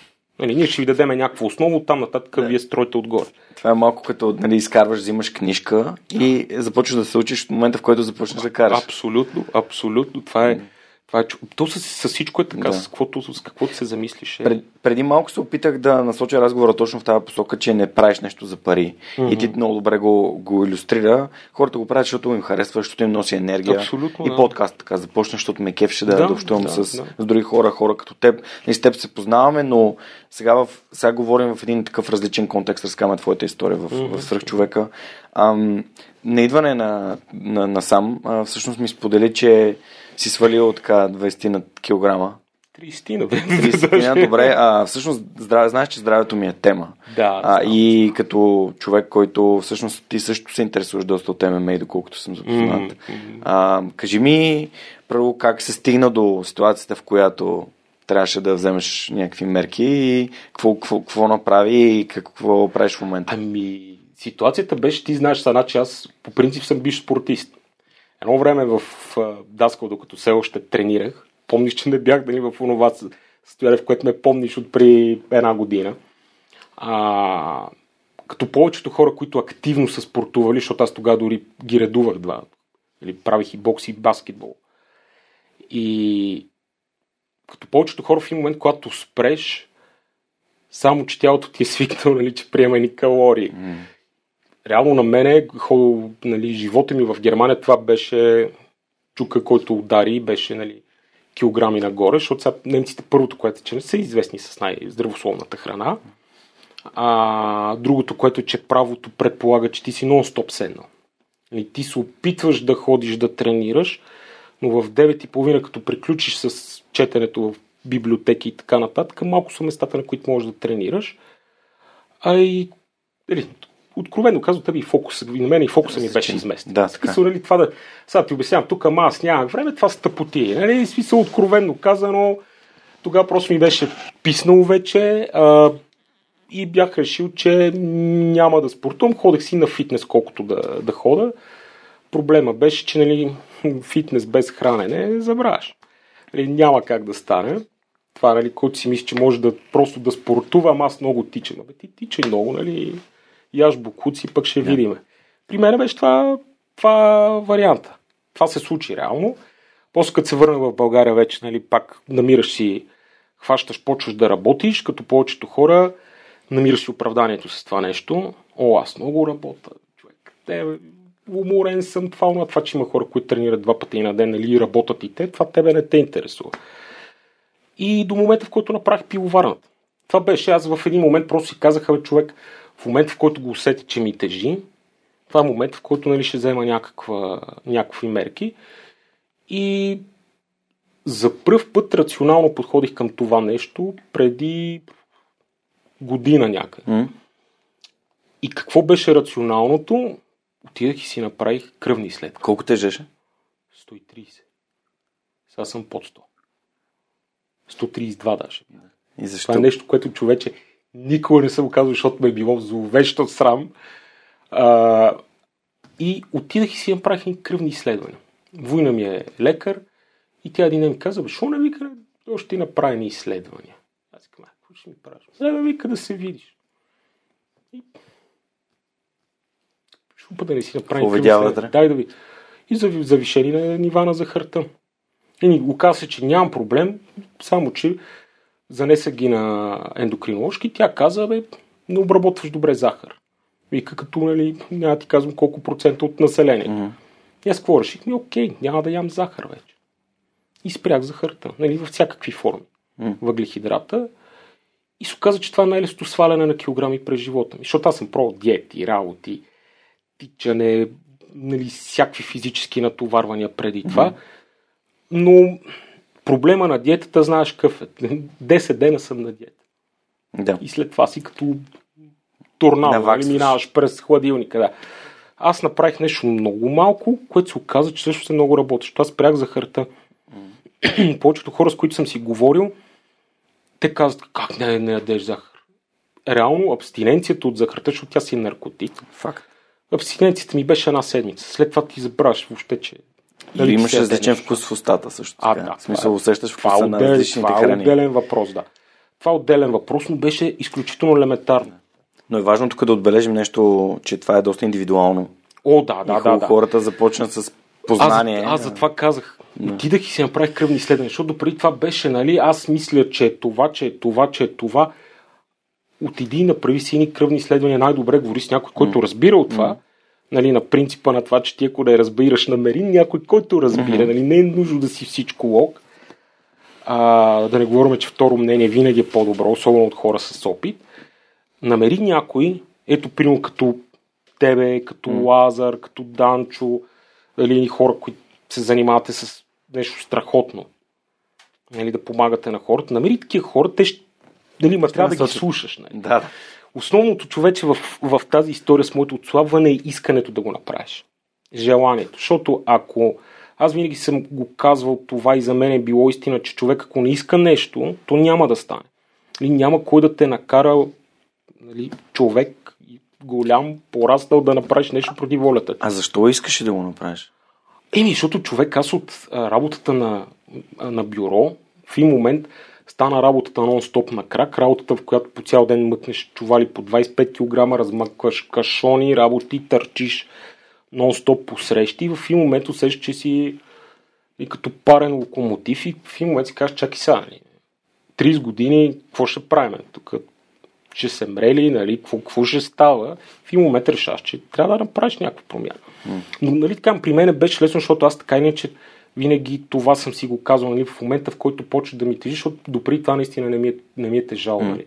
Нали, ние ще ви дадем някаква основа, оттам нататък Да. вие строите отгоре. Това е малко като нали, изкарваш, взимаш книжка и започваш да се учиш в момента, в който започнеш да караш. Абсолютно, абсолютно. Това е, това е, то с, с всичко е така, Да. с, каквото, с каквото се замислиш. Е. Пред, преди малко се опитах да насоча разговора точно в тази посока, че не правиш нещо за пари. И ти много добре го, го иллюстрира. Хората го правят, защото им харесва, защото им носи енергия. Абсолютно, и да. подкаст така започна, защото ме кефше да, да, общувам да, с, да. с други хора, хора като теб. И с теб се познаваме, но сега, в, сега говорим в един такъв различен контекст, разказваме твоята история в, в свръхчовека. Ам, на идване на, на, на сам, а, всъщност ми сподели, че си свалил така 20 на килограма. 30 на бе. 30 добре. А, всъщност, здраве, знаеш, че здравето ми е тема. Да, А, знам. и като човек, който всъщност ти също се интересуваш доста от ММА, доколкото съм запознат. А, кажи ми, първо, как се стигна до ситуацията, в която трябваше да вземеш някакви мерки и какво, какво, какво направи и какво правиш в момента? Ами, ситуацията беше, ти знаеш сега, че аз по принцип съм бивш спортист. Едно време в Даскал, докато все още тренирах, помниш, че не бях дали в онова състояние, в което ме помниш от при една година. А, като повечето хора, които активно са спортували, защото аз тогава дори ги редувах два. Или правих и бокс и баскетбол. И като повечето хора в един момент, когато спреш, само че тялото ти е свикнало, нали, че приема ни калории. Реално на мене, нали, живота ми в Германия, това беше чука, който удари, беше нали, килограми нагоре, защото сега немците първото, което е, че не са известни с най-здравословната храна. А другото, което е, че правото предполага, че ти си нон-стоп седнал. Нали, ти се опитваш да ходиш да тренираш, но в 9.30, като приключиш с четенето в библиотеки и така нататък, малко са местата, на които можеш да тренираш. А и нали, откровено казвам, тебе и фокус, и на мен и фокуса ми беше изместен. Да, така. смисъл, нали, това да, сега ти обяснявам, тук ама аз нямах време, това са тъпоти. Нали, смисъл, откровенно казано, тогава просто ми беше писнало вече а, и бях решил, че няма да спортувам. Ходех си на фитнес, колкото да, да хода. Проблема беше, че нали, фитнес без хранене забравяш. Нали, няма как да стане. Това, нали, който си мисли, че може да просто да спортува, аз много тичам. Абе, ти тичай много, нали, яш букуци, пък ще видиме. При мен беше това, това варианта. Това се случи реално. После като се върна в България вече, нали, пак намираш си, хващаш, почваш да работиш, като повечето хора, намираш си оправданието с това нещо. О, аз много работя, човек. Те, уморен съм, това, това, това, че има хора, които тренират два пъти на ден, нали, и работят и те, това тебе не те интересува. И до момента, в който направих пиловарната. Това беше, аз в един момент просто си казаха, бе, човек, в момента, в който го усети, че ми тежи, това е момент, в който нали, ще взема някаква, някакви мерки. И за първ път рационално подходих към това нещо преди година някъде. М? И какво беше рационалното? Отидах и си направих кръвни след. Колко тежеше? 130. Сега съм под 100. 132 даже. И защо? Това е нещо, което човече Никога не съм казал, защото ме е било зловещо срам. А, и отидах и си направих ни кръвни изследвания. Война ми е лекар и тя един ден ми каза, защо не вика, още ти направи ни изследвания. Аз казвам, какво ще ми правиш? Не, вика да се видиш. И... Шупа да не си направи кръвни. Дай да ви. И за завишени на нива на захарта. И ни оказа се, че нямам проблем, само че занеса ги на ендокринолошки. Тя каза, бе, не обработваш добре захар. Вика, като, нали, няма ти казвам колко процента от населението. Мгм. И аз какво реших? Ми, окей, няма да ям захар вече. И спрях захарта, нали, във всякакви форми. М. Въглехидрата. И се оказа, че това е най-лесното сваляне на килограми през живота ми. Защото аз съм пробвал диети, работи, тичане, нали, всякакви физически натоварвания преди това. Но проблема на диетата, знаеш какъв е. 10 дена съм на диета. Да. И след това си като торнадо, нали, Наваксваш. минаваш през хладилника. Да. Аз направих нещо много малко, което се оказа, че също се много работещо. Аз спрях захарта. Повечето хора, с които съм си говорил, те казват, как не, не ядеш захар? Реално, абстиненцията от захарта, защото тя си е наркотик. Факт. Абстиненцията ми беше една седмица. След това ти забравяш въобще, че... Ти имаш различен вкус в устата също А, да, в смисъл, усещаш Това е, вкуса на отделен, различните това е храни. отделен въпрос, да. Това е отделен въпрос, но беше изключително елементарно. Но е важно тук да отбележим нещо, че това е доста индивидуално. О, да, и да, да. да. хората започнат с познание. Аз, аз затова казах. Отидах и си направих кръвни изследвания, защото преди това беше, нали, аз мисля, че е това, че е това, че е това. Отиди и направи си едни кръвни изследвания, най-добре говори с някой, който разбира от това. Нали, на принципа на това, че ти ако не разбираш, намери някой, който разбира. Нали, не е нужно да си всичко лог. А, да не говорим, че второ мнение винаги е по-добро, особено от хора с опит. Намери някой, ето примерно като тебе, като Лазар, като Данчо, или хора, които се занимавате с нещо страхотно. Нали, да помагате на хората. Намери такива хора, те ще, нали, ма трябва да ги слушаш. Нали. Да. Основното човече в, в тази история с моето отслабване е искането да го направиш. Желанието. Защото ако аз винаги съм го казвал това и за мен е било истина, че човек ако не иска нещо, то няма да стане. Нали, няма кой да те накара нали, човек голям, пораснал да направиш нещо против волята. ти. А защо искаш да го направиш? Еми, защото човек, аз от а, работата на, а, на бюро, в един момент стана работата нон-стоп на крак, работата, в която по цял ден мъкнеш чували по 25 кг, размъкваш кашони, работи, търчиш нон-стоп по срещи и в един момент усещаш, че си и като парен локомотив и в един момент си кажеш, чакай сега, нали, 30 години, какво ще правим? Тук ще се мрели, нали, какво, какво ще става? В един момент решаваш, че трябва да направиш някаква промяна. Но, нали, така, при мен беше лесно, защото аз така иначе винаги това съм си го казал, нали, в момента, в който почва да ми тежи, защото допреди това наистина не ми е, не ми е тежало. Нали.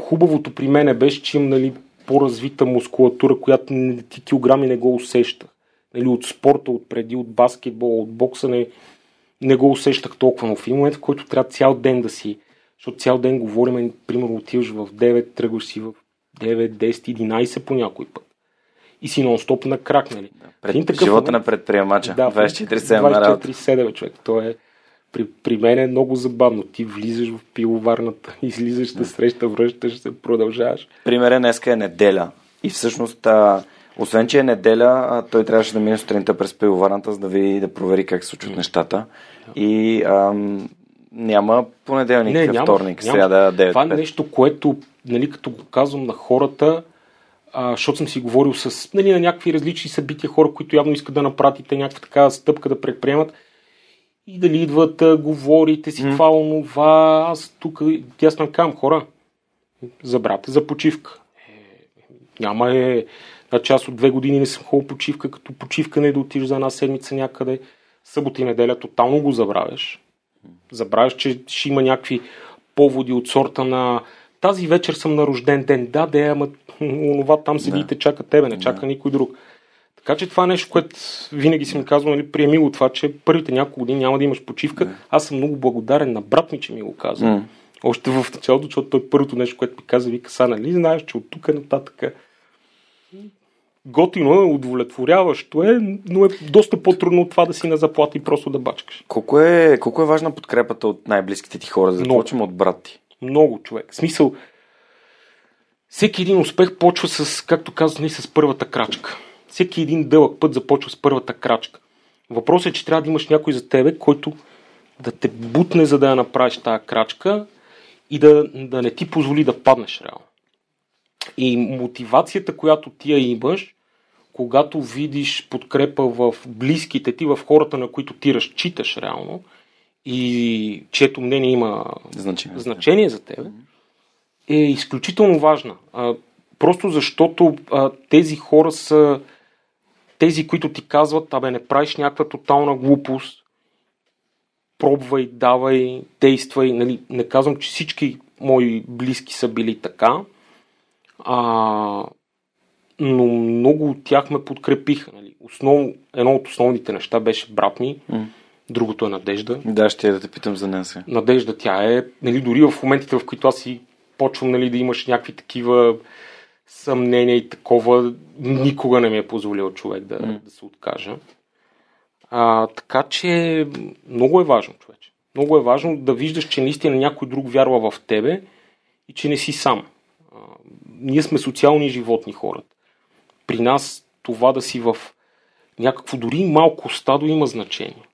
Хубавото при мен беше, че имам нали, по-развита мускулатура, която ти килограми не го усеща. Нали, от спорта, от преди, от баскетбол, от бокса не, не го усещах толкова, но в един момент, в който трябва цял ден да си, защото цял ден говорим, примерно отиваш в 9, тръгваш си в 9, 10, 11 по някой път. И си нон-стоп на крак, нали? Един Пред, такъв живота момент- на предприемача. да, 24-7 на работа. 24-7 човек. То е, при, при мен е много забавно. Ти влизаш в пиловарната, излизаш, се среща, връщаш се, продължаваш. Примерът днеска е неделя. И всъщност, а, освен че е неделя, а, той трябваше да мине сутринта през пивоварната, за да види да провери как се случват нещата. И ам, няма понеделник, Не, няма, вторник, няма. сряда, 9 Това е нещо, което, нали, като го казвам на хората, а, защото съм си говорил с нали, на някакви различни събития, хора, които явно искат да направят и те някаква така стъпка да предприемат. И дали идват, а, говорите си това, онова, аз тук, на кам хора, забрате за почивка. Е, няма е, значи аз от две години не съм хубава почивка, като почивка не е да отидеш за една седмица някъде. Събота и неделя тотално го забравяш. Забравяш, че ще има някакви поводи от сорта на тази вечер съм на рожден ден. Да, да, ама онова там седи и те чака тебе, не чака никой друг. Така че това е нещо, което винаги си ми казвал, нали, приеми го това, че първите няколко години няма да имаш почивка. Аз съм много благодарен на брат ми, че ми го каза. М. Още в началото, защото той първото нещо, което ми каза, вика, са, нали, знаеш, че от тук нататък готино е, удовлетворяващо е, но е доста по-трудно от това да си на заплата и просто да бачкаш. Колко е, колко е важна подкрепата от най-близките ти хора? Да започваме от брат ти. Много човек. В смисъл, всеки един успех почва с, както казвам, с първата крачка. Всеки един дълъг път започва с първата крачка. Въпросът е, че трябва да имаш някой за тебе, който да те бутне, за да я направиш тази крачка и да, да не ти позволи да паднеш реално. И мотивацията, която ти я имаш, когато видиш подкрепа в близките ти, в хората, на които ти разчиташ реално и чието мнение има Значение. значение за тебе, е изключително важна. А, просто защото а, тези хора са тези, които ти казват, абе не правиш някаква тотална глупост, пробвай, давай, действай. Нали, не казвам, че всички мои близки са били така, а, но много от тях ме подкрепиха. Нали. Основ, едно от основните неща беше брат ми, М. другото е Надежда. Да, ще я да те питам за нея сега. Надежда тя е, нали, дори в моментите, в които аз си почвам нали, да имаш някакви такива съмнения и такова, никога не ми е позволил човек да, М. да се откажа. А, така че много е важно, човече. Много е важно да виждаш, че наистина някой друг вярва в тебе и че не си сам. А, ние сме социални животни хората. При нас това да си в някакво дори малко стадо има значение.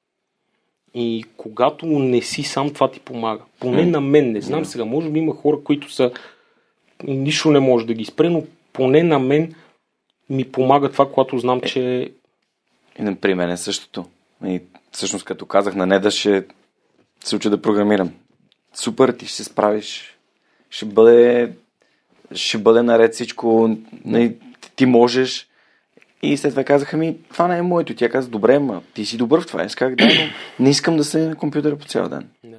И когато не си сам, това ти помага. Поне М. на мен, не знам сега, може би има хора, които са нищо не може да ги спре, но поне на мен ми помага това, когато знам, че И на при мен е същото. И всъщност, като казах на Неда, ще се уча да програмирам. Супер, ти ще се справиш. Ще бъде, ще бъде наред всичко. Нали, Ти можеш. И след това казаха ми, това не е моето. Тя каза, добре, ма ти си добър в това. Аз казах, да, но не искам да се на компютъра по цял ден. Да.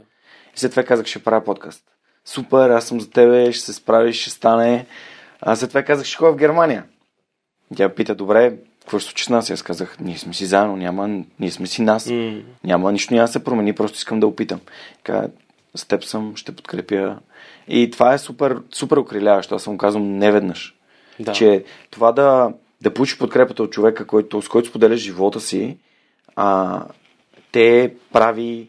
И след това казах, ще правя подкаст. Супер, аз съм за тебе, ще се справиш, ще стане. А след това казах, ще ходя в Германия. Тя пита, добре, какво ще случи с нас? Аз казах, ние сме си заедно, няма, ние сме си нас. М. Няма нищо, няма да се промени, просто искам да опитам. Така, с теб съм, ще подкрепя. И това е супер, супер окриляващо. Аз съм казвам неведнъж. Да. Че това да, да получиш подкрепата от човека, който, с който споделяш живота си, а, те прави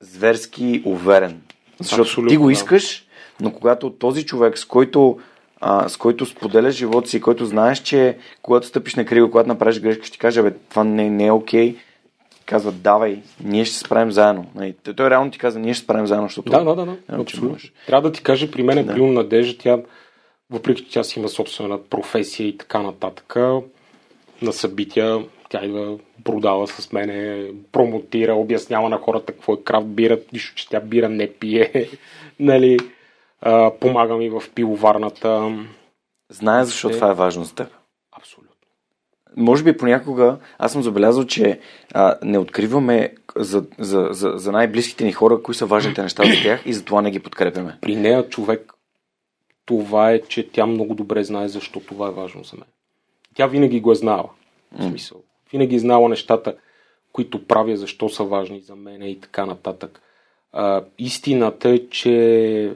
зверски уверен. Защото Абсолютно, ти го искаш, но когато този човек, с който, а, с който споделяш живота си, който знаеш, че когато стъпиш на криво, когато направиш грешка, ще ти каже, бе, това не, не е окей, казва, давай, ние ще се справим заедно. Нали, Той, реално ти каза, ние ще се справим заедно, защото... Да, да, да, да. Че Абсолютно. можеш. Трябва да ти кажа, при мен е Да. да. Надежда, тя, въпреки че тя си има собствена професия и така нататък, на събития, тя идва, продава с мене, промотира, обяснява на хората какво е крафт бира, нищо, че тя бира не пие, нали, а, помага ми в пиловарната. Знае защо Е. това е важно за теб. Абсолютно. Може би понякога аз съм забелязал, че а, не откриваме за, за, за, за най-близките ни хора, кои са важните неща за тях и затова не ги подкрепяме. При нея човек, това е, че тя много добре знае защо това е важно за мен. Тя винаги го е знала. В смисъл. Винаги е знала нещата, които правя, защо са важни за мен и така нататък. А, истината е, че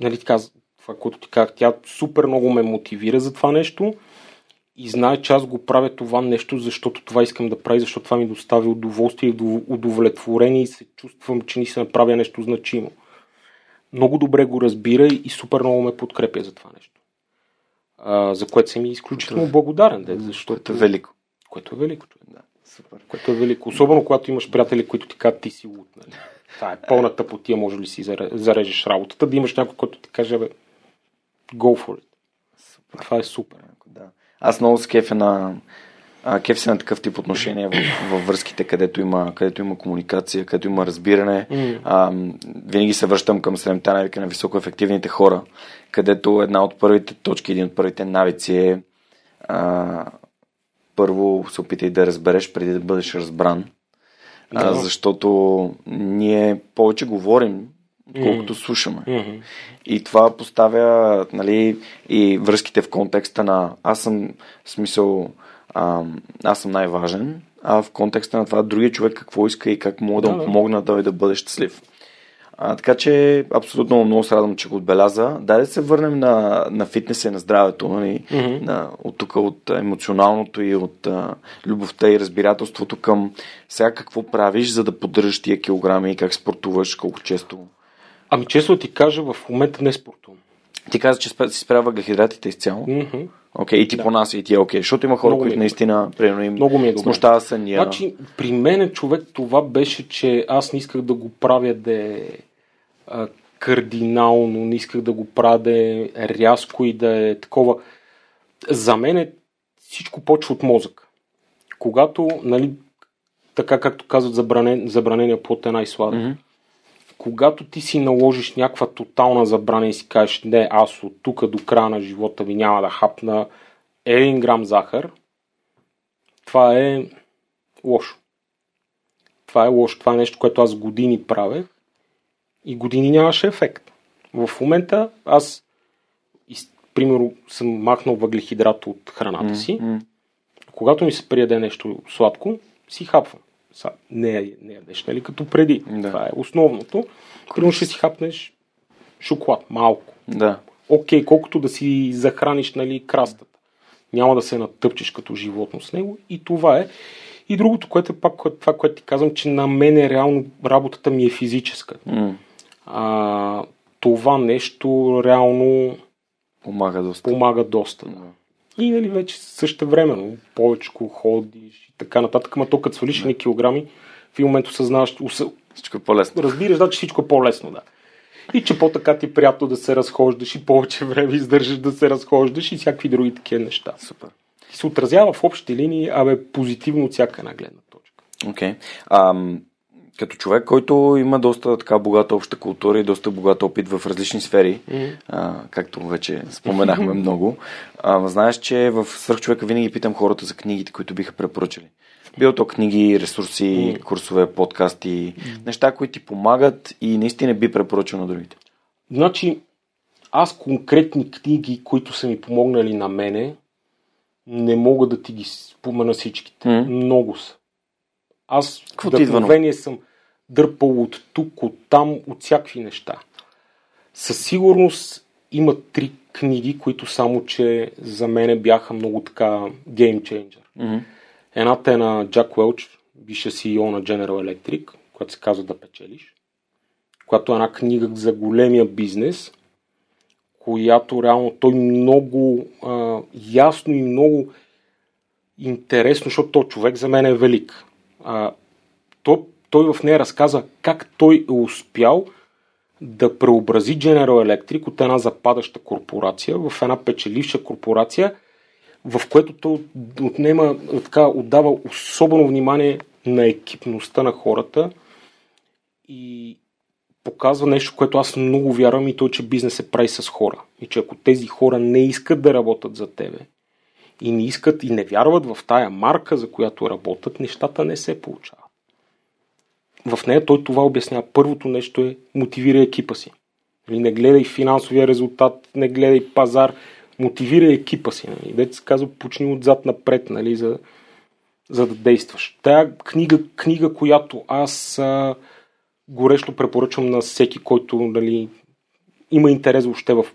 нали така, това, което ти казах, тя супер много ме мотивира за това нещо и знае, че аз го правя това нещо, защото това искам да правя, защото това ми доставя удоволствие и удов- удовлетворение и се чувствам, че ни се направя нещо значимо. Много добре го разбира и супер много ме подкрепя за това нещо. А, за което съм и изключително благодарен, де, защото... Което е велико. Което е велико. Да, супер. Което е велико. Особено когато имаш приятели, които ти казват, ти си луд. Нали? Това е пълна тъпотия, може ли си заре- зарежеш работата, да имаш някой, който ти каже, бе, go for it. Супер. Това е супер. Да. Аз много се кефя на, а, кеф се на такъв тип отношения в, във връзките, където има, където има комуникация, където има разбиране. М. А, винаги се връщам към седемта навика на високоефективните хора, където една от първите точки, един от първите навици е а, първо се опитай да разбереш преди да бъдеш разбран. А, Да. защото ние повече говорим, колкото М. слушаме. Мгм. И това поставя нали, и връзките в контекста на аз съм смисъл а, аз съм най-важен, а в контекста на това другия човек какво иска и как мога да, Да, му помогна да, да бъде щастлив. А, така че абсолютно много се радвам, че го отбеляза. Дай да се върнем на, на фитнеса и на здравето, нали? Мгм. на, от тук, от емоционалното и от а, любовта и разбирателството към сега какво правиш, за да поддържаш тия килограми и как спортуваш, колко често. Ами често да ти кажа, в момента не спортувам. Ти каза, че си спря въглехидратите изцяло. Мгм. Окей, и ти по нас, и ти е окей. Защото има хора, Много е които добре. наистина, примерно, им Много ми е смущава съня. Значи, при мен човек това беше, че аз не исках да го правя да е кардинално, не исках да го правя да е рязко и да е такова. За мен е всичко почва от мозък. Когато, нали, така както казват забранен, забранения плод е най-сладък. Мгм. Когато ти си наложиш някаква тотална забрана и си кажеш, не, аз от тук до края на живота ми няма да хапна 1 грам захар, това е лошо. Това е лошо. Това е нещо, което аз години правех и години нямаше ефект. В момента аз, примерно, съм махнал въглехидрат от храната си. М. Когато ми се приеде нещо сладко, си хапвам. Са, не, я- не ядеш, нали, като преди. Да. Това е основното. Примерно ще си хапнеш шоколад, малко. Да. Окей, колкото да си захраниш, нали, крастата. Няма да се натъпчеш като животно с него и това е. И другото, което е пак това, което ти казвам, че на мен е реално работата ми е физическа. М. А, това нещо реално Помага доста. помага доста. Да. И нали, вече също времено повече ходиш и така нататък, ама то като свалиш едни килограми, в един момент осъзнаваш, уса- Всичко е по-лесно. разбираш, да, че всичко е по-лесно, да. И че по-така ти е приятно да се разхождаш и повече време издържаш да се разхождаш и всякакви други такива неща. Супер. И се отразява в общи линии, абе, позитивно от всяка една гледна точка. Окей. Ам, Като човек, който има доста така богата обща култура и доста богат опит в различни сфери, а, както вече споменахме много, а, знаеш, че в свърхчовека винаги питам хората за книгите, които биха препоръчали. Било то книги, ресурси, курсове, подкасти, неща, които ти помагат и наистина би препоръчал на другите. Значи, аз конкретни книги, които са ми помогнали на мене, не мога да ти ги спомена всичките. М. Много са. Аз Какво вдъхновение съм дърпал от тук, от там, от всякакви неща. Със сигурност има три книги, които само, че за мене бяха много така геймченджер. Мгм. Едната е на Джак Уелч, бившия CEO на General Electric, която се казва Да печелиш, която е една книга за големия бизнес, която реално той много а, ясно и много интересно, защото той човек за мен е велик. А, той, той в нея разказва как той е успял да преобрази General Electric от една западаща корпорация в една печеливша корпорация, в което той отнема, така, отдава особено внимание на екипността на хората и показва нещо, което аз много вярвам и то, че бизнес се прави с хора. И че ако тези хора не искат да работят за тебе и не искат и не вярват в тая марка, за която работят, нещата не се получават. В нея той това обяснява. Първото нещо е мотивира екипа си. Нали, Не гледай финансовия резултат, не гледай пазар, мотивира екипа си. Нали. Дете се казва, почни отзад напред, нали, за, за да действаш. Тая книга, книга която аз а, горещо препоръчвам на всеки, който нали, има интерес въобще в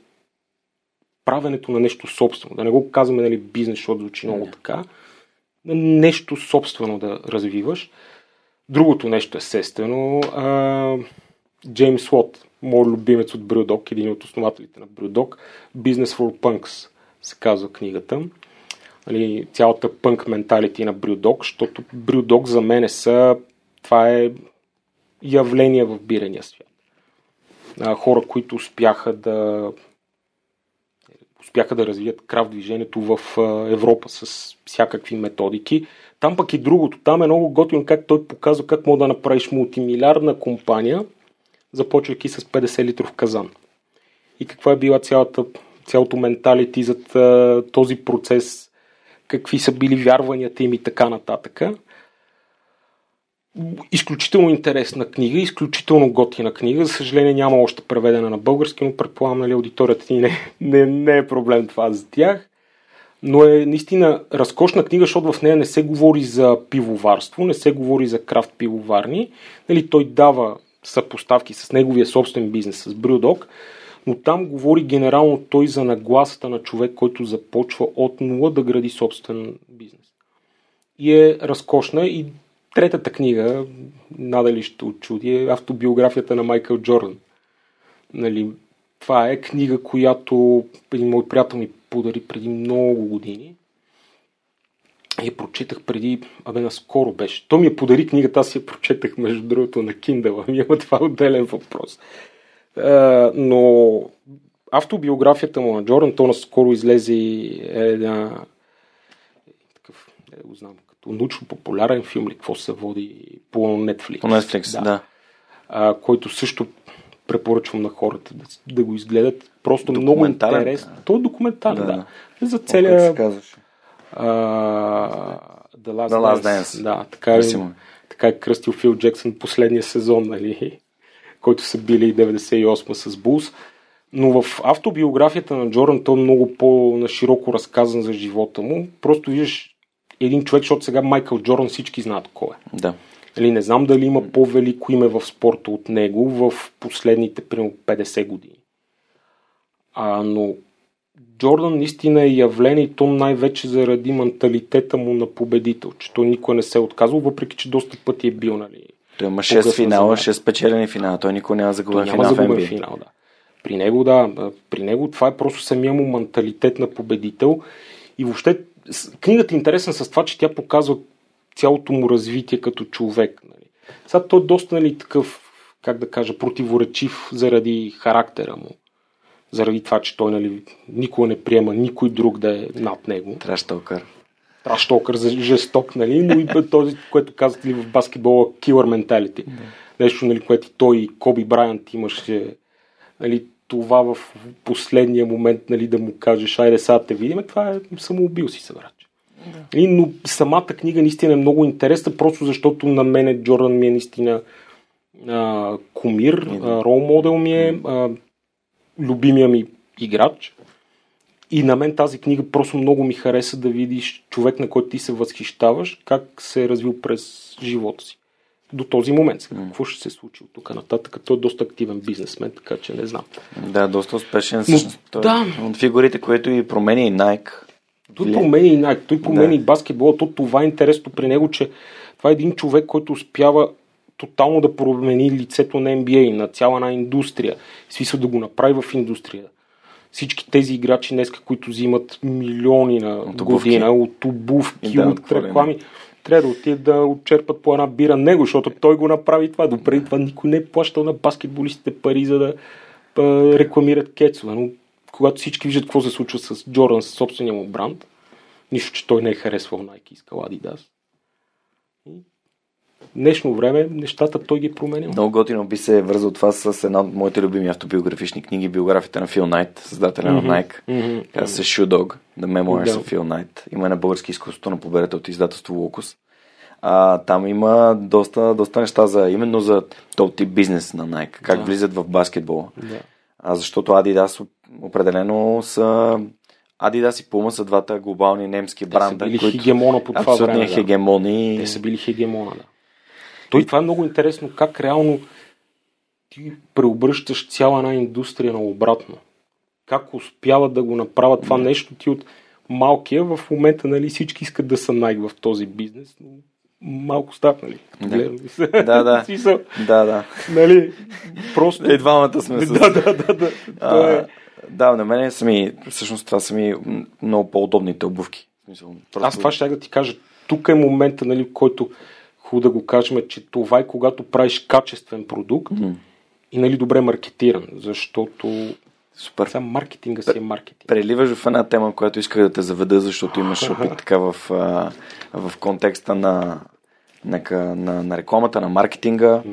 правенето на нещо собствено. Да не го казваме нали, бизнес, защото звучи много така. Нещо собствено да развиваш. Другото нещо естествено, а, Джеймс Уот, мой любимец от Брюдок, един от основателите на Брюдок, Business for Punks се казва книгата. Нали, цялата пънк менталити на Брюдок, защото Брюдок за мен са, това е явление в бирения свят. А, хора, които успяха да успяха да развият крав движението в Европа с всякакви методики. Там пък и другото. Там е много готино как той показва как мога да направиш мултимилиардна компания, започвайки с 50 литров казан. И каква е била цялата, цялото менталити зад а, този процес, какви са били вярванията им и така нататък. Изключително интересна книга, изключително готина книга. За съжаление няма още преведена на български, но предполагам, нали, аудиторията ти не, не, не е проблем това за тях. Но е наистина разкошна книга, защото в нея не се говори за пивоварство, не се говори за крафт пивоварни. Нали, той дава съпоставки с неговия собствен бизнес, с Брюдок, но там говори генерално той за нагласата на човек, който започва от нула да гради собствен бизнес. И е разкошна и третата книга, надали ще очуди, е автобиографията на Майкъл Джордан. Нали, Това е книга, която един мой приятел ми подари преди много години. И я прочитах преди, абе наскоро беше. Той ми я подари книгата, аз я прочетах между другото на Kindle. Ами има това отделен въпрос. А, но автобиографията му на Джордан, то наскоро излезе една такъв, не го знам, като научно-популярен филм ли, какво се води по Netflix. По Netflix, да. да. А, който също препоръчвам на хората да, да го изгледат. Просто много интересно. Той е документален, да. да. За целия... Uh, The Last, The Last Dance. Dance. Да, така е, така е кръстил Фил Джексън последния сезон, нали, който са били 98 с Булс. Но в автобиографията на Джордан той е много по-нашироко разказан за живота му. Просто виждаш един човек, защото сега Майкъл Джордан всички знаят кой е. Да. Нали, не знам дали има по-велико име в спорта от него в последните примерно 50 години. А, но Джордан наистина е явление и то най-вече заради менталитета му на победител, че той никой не се е отказал, въпреки че доста пъти е бил. Нали, той има 6 финала, 6 спечелени финала, той никой няма загубен финал няма загубен финал, да. При него, да, при него това е просто самия му менталитет на победител и въобще книгата е интересна с това, че тя показва цялото му развитие като човек. Нали. Сега той е доста нали, такъв, как да кажа, противоречив заради характера му заради това, че той нали, никога не приема никой друг да е над него. Траш толкър. Траш толкър за жесток, нали? но и този, което казват ли в баскетбола, killer mentality. Да. Нещо, нали, което той и Коби Брайант имаше нали, това в последния момент нали, да му кажеш, айде сега те видим, това е самоубил си се врача. Да. Но самата книга наистина е много интересна, просто защото на мене Джордан ми е наистина а, кумир, а, рол модел ми е, а, любимия ми играч. И на мен тази книга просто много ми хареса да видиш човек, на който ти се възхищаваш, как се е развил през живота си. До този момент. Сега, какво ще се случи от тук нататък? Той е доста активен бизнесмен, така че не знам. Да, доста успешен. Но, той, да. От фигурите, които и промени и Nike. Той промени и Nike, той промени да. и баскетбола. То това е интересно при него, че това е един човек, който успява тотално да промени лицето на NBA, на цяла една индустрия. Смисъл да го направи в индустрия. Всички тези играчи днес, които взимат милиони на от година от обувки, да, от реклами, трябва да отидат да отчерпат по една бира него, защото той го направи това. Допреди това никой не е плащал на баскетболистите пари, за да рекламират кецове. Но когато всички виждат какво се случва с Джордан, с собствения му бранд, нищо, че той не е харесвал Nike, искал Adidas днешно време нещата той ги е променил. Много готино би се вързал това с една от моите любими автобиографични книги, биографията на Фил Найт, създателя mm-hmm. на Nike. Mm-hmm. Казва се Shoe Dog, The Memoirs да. of Phil Knight. Има на български изкуството на победата от издателство Локус. А, там има доста, доста неща за, именно за този тип бизнес на Nike, как да. влизат в баскетбола. Да. А, защото Adidas определено са Adidas и Puma са двата глобални немски бранда. Те са били които хегемона по това време. Да. хегемони. Те са били хегемона, да. Той това е много интересно, как реално ти преобръщаш цяла една индустрия на обратно. Как успяват да го направят това нещо ти от малкия, в момента нали, всички искат да са най в този бизнес, но малко став, нали? Да, да. да. да, да. Нали, просто... И двамата сме с... Да, да, да. да. А, е... Да, на мен са ми, всъщност това са ми много по-удобните обувки. Просто... Аз това ще да ти кажа. Тук е момента, нали, в който хубаво да го кажем, че това е когато правиш качествен продукт mm. и нали добре маркетиран, защото Супер. Сам маркетинга си е маркетинг. Преливаш в една тема, която исках да те заведа, защото имаш опит така в, в контекста на, на, на, на рекламата, на маркетинга.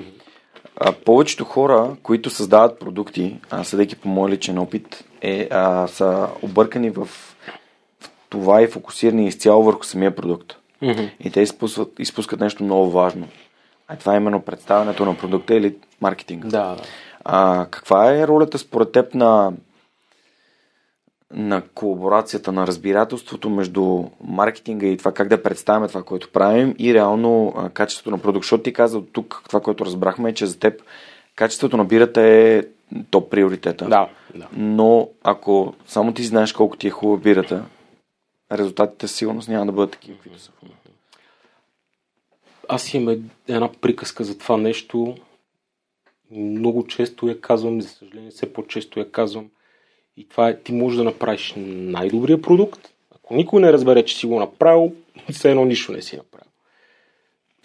А, повечето хора, които създават продукти, а, съдейки по мой личен опит, е, а, са объркани в, в това и фокусирани изцяло върху самия продукт. Mm-hmm. И те изпускат, изпускат нещо много важно. А това е именно представянето на продукта или маркетинга. Да, да. А, каква е ролята според теб на, на колаборацията, на разбирателството между маркетинга и това как да представяме това, което правим и реално а, качеството на продукт? Защото ти каза тук това, което разбрахме, е, че за теб качеството на бирата е топ приоритета. Да, да. Но ако само ти знаеш колко ти е хубава бирата, резултатите сигурност няма да бъдат такива, каквито са. Аз имам една приказка за това нещо Много често я казвам, за съжаление, все по-често я казвам. И това е, ти можеш да направиш най-добрия продукт. Ако никой не разбере, че си го направил, все едно нищо не си направил.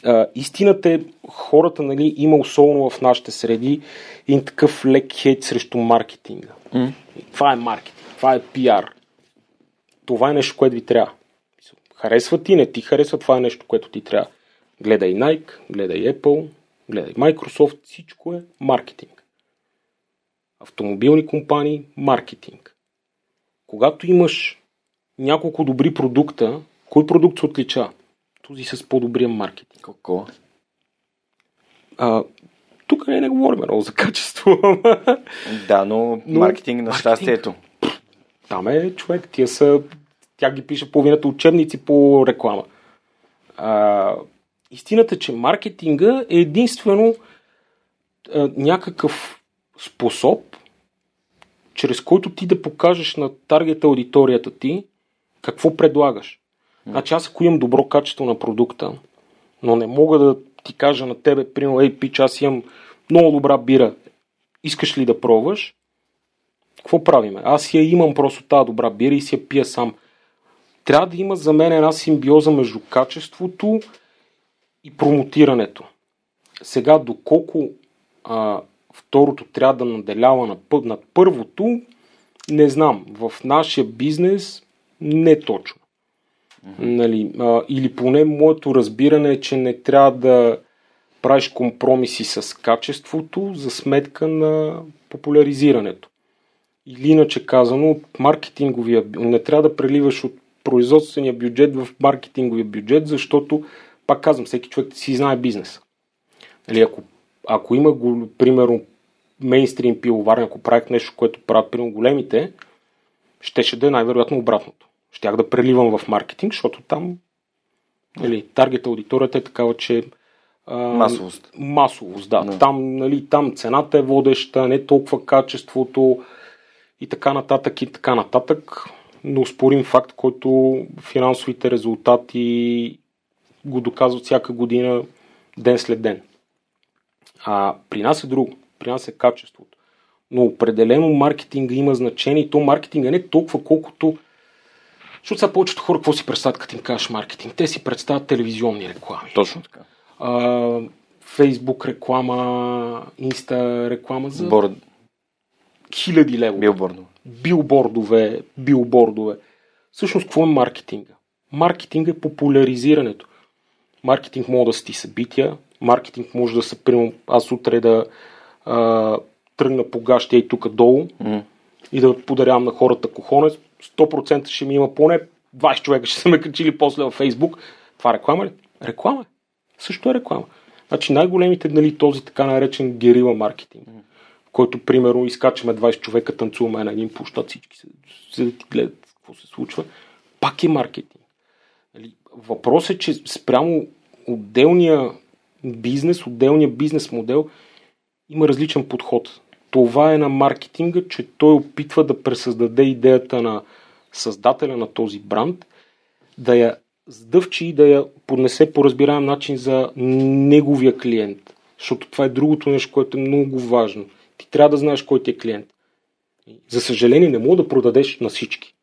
А, истината е, хората нали, има особено в нашите среди един такъв лек хейт срещу маркетинга. Mm. Това е маркетинг, това е пиар. Това е нещо, което ви трябва. Харесва ти, не ти харесва, това е нещо, което ти трябва. Гледай Nike, гледай Apple, гледай Microsoft, всичко е маркетинг. Автомобилни компании, маркетинг. Когато имаш няколко добри продукта, кой продукт се отлича? Този с по-добрия маркетинг. Какво? Тук не, не говорим много за качество. да, но, но маркетинг на щастието. Там е човек, тия са, тя ги пише половината учебници по реклама. А, истината е, че маркетинга е единствено а, някакъв способ, чрез който ти да покажеш на таргет аудиторията ти какво предлагаш. Значи аз ако имам добро качество на продукта, но не мога да ти кажа на тебе, примерно, ей, пич, аз имам много добра бира, искаш ли да пробваш? Какво правиме? Аз я имам просто тази добра бира и си я пия сам. Трябва да има за мен една симбиоза между качеството и промотирането. Сега, доколко а, второто трябва да наделява над, над първото, не знам. В нашия бизнес не точно. Нали, а, или поне моето разбиране е, че не трябва да правиш компромиси с качеството за сметка на популяризирането. Или иначе казано, от маркетинговия, не трябва да преливаш от производствения бюджет в маркетинговия бюджет, защото, пак казвам, всеки човек си знае бизнес. Нали, ако, ако има, го, примерно, мейнстрим пиловарни, ако правят нещо, което правят примерно големите, щеше да е най-вероятно обратното щях да преливам в маркетинг, защото там нали, таргет аудиторията е такава, че а, масовост. Масовост, да. No. Там, нали, там цената е водеща, не толкова качеството и така нататък и така нататък. Но спорим факт, който финансовите резултати го доказват всяка година, ден след ден. А при нас е друго. При нас е качеството. Но определено маркетинга има значение и то маркетинга не толкова колкото защото сега повечето хора какво си представят, като им кажеш маркетинг? Те си представят телевизионни реклами. Точно така. А, Фейсбук реклама, Инста реклама за Борд. хиляди лева. Билбордове. Билбордове, билбордове. Всъщност, какво е маркетинга? Маркетинг е популяризирането. Маркетинг може да са ти събития, маркетинг може да са, примерно, аз утре да а, тръгна по гащия и тук долу mm. и да подарявам на хората кохонец, 100% ще ми има поне 20 човека ще са ме качили после във Фейсбук. Това реклама ли? Реклама е. Също е реклама. Значи най-големите, нали, този така наречен герила маркетинг, в който, примерно, изкачаме 20 човека, танцуваме на един площад, всички се, се да ти гледат какво се случва, пак е маркетинг. Въпрос е, че спрямо отделния бизнес, отделния бизнес модел има различен подход това е на маркетинга, че той опитва да пресъздаде идеята на създателя на този бранд, да я сдъвчи и да я поднесе по разбираем начин за неговия клиент. Защото това е другото нещо, което е много важно. Ти трябва да знаеш кой ти е клиент. За съжаление, не мога да продадеш на всички.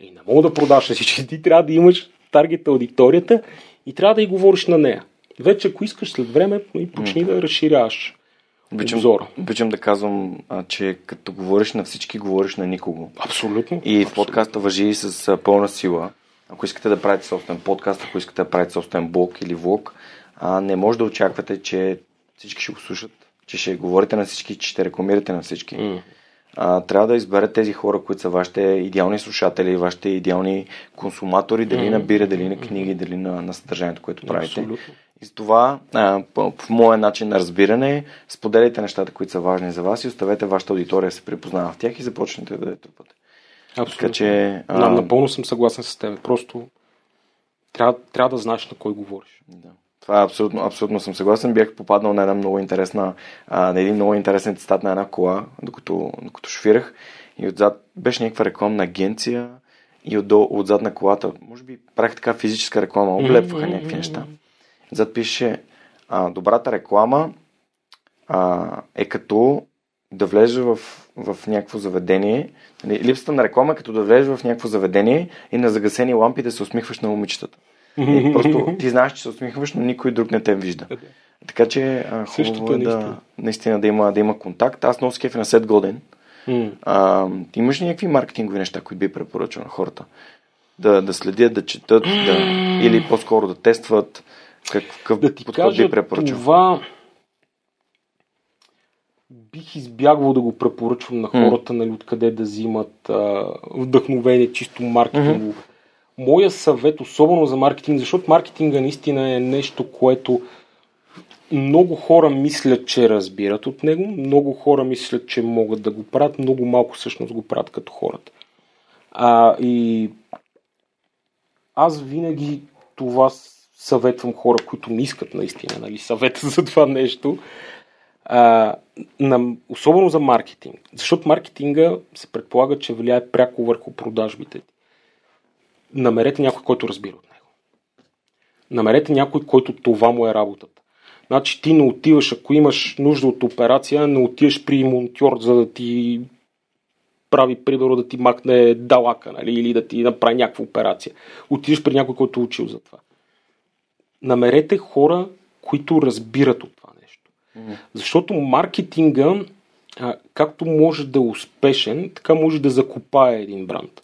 И не мога да продаш на всички. Ти трябва да имаш таргет аудиторията и трябва да и говориш на нея. Вече, ако искаш след време, почни да разширяваш Обичам, обзора. Обичам да казвам, а, че като говориш на всички, говориш на никого. Абсолютно. И в подкаста въжи с а, пълна сила. Ако искате да правите собствен подкаст, ако искате да правите собствен блог или влог, а, не може да очаквате, че всички ще го слушат, че ще говорите на всички, че ще рекламирате на всички. Mm. А, трябва да изберете тези хора, които са вашите идеални слушатели, вашите идеални консуматори, дали mm. на бира, дали на книги, дали на, на съдържанието, което правите. Абсолютно. И с това, а, в моя начин на разбиране, споделяйте нещата, които са важни за вас и оставете вашата аудитория да се припознава в тях и започнете да я трупате. Абсолютно. Така, че, а... да, напълно съм съгласен с теб. Просто трябва, трябва да знаеш на кой говориш. Да. Това абсолютно, абсолютно съм съгласен. Бях попаднал на една много интересна, а, на един много интересен цитат на една кола, докато, докато шофирах. И отзад беше някаква рекламна агенция и отдолу, отзад на колата, може би правих така физическа реклама, облепваха mm-hmm. някакви неща. Зад пише а, добрата реклама а, е като да влезеш в, в някакво заведение. Нали, липсата на реклама е като да влезеш в някакво заведение и на загасени лампи да се усмихваш на момичетата. И просто ти знаеш, че се усмихваш, но никой друг не те вижда. Така че а, хубаво е да, наистина да има, да има контакт. Аз много скефи на Сет Годен. Mm. А, имаш ли някакви маркетингови неща, които би препоръчал на хората? Да, да следят, да четат, да, или по-скоро да тестват? Какъв да ти подход кажа, би препоръчал? Това бих избягвал да го препоръчвам на хората, mm. нали, откъде да взимат а, вдъхновение, чисто маркетингово. Mm-hmm. Моя съвет, особено за маркетинг, защото маркетинга наистина е нещо, което много хора мислят, че разбират от него, много хора мислят, че могат да го правят, много малко всъщност го правят като хората. А, и аз винаги това съветвам хора, които не искат наистина нали, съвета за това нещо, а, на, особено за маркетинг. Защото маркетинга се предполага, че влияе пряко върху продажбите. Намерете някой, който разбира от него. Намерете някой, който това му е работата. Значи ти не отиваш, ако имаш нужда от операция, не отиваш при монтьор, за да ти прави, примерно, да ти макне далака, нали, или да ти направи някаква операция. Отиваш при някой, който е учил за това. Намерете хора, които разбират от това нещо. Защото маркетинга, а, както може да е успешен, така може да закопае един бранд.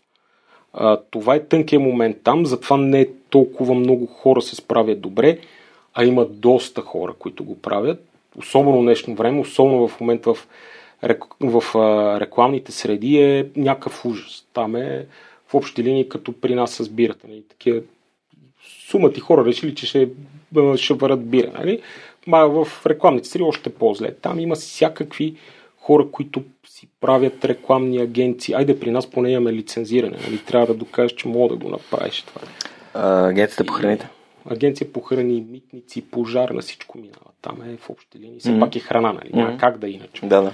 А, това е тънкият момент там, затова не толкова много хора се справят добре а има доста хора, които го правят, особено в днешно време, особено в момента в, в, в рекламните среди е някакъв ужас. Там е в общи линии като при нас с бирата. Нали? Такива сумати хора решили, че ще, ще варят бира. Нали? Ма в рекламните среди още по-зле. Там има всякакви хора, които си правят рекламни агенции. Айде при нас поне имаме лицензиране. Нали? Трябва да докажеш, че мога да го направиш това. агенцията по храните? агенция по храни, митници, пожар, на всичко минава. Там е в общи линии. Все mm-hmm. пак е храна, нали? Няма mm-hmm. как да е иначе. Да, да.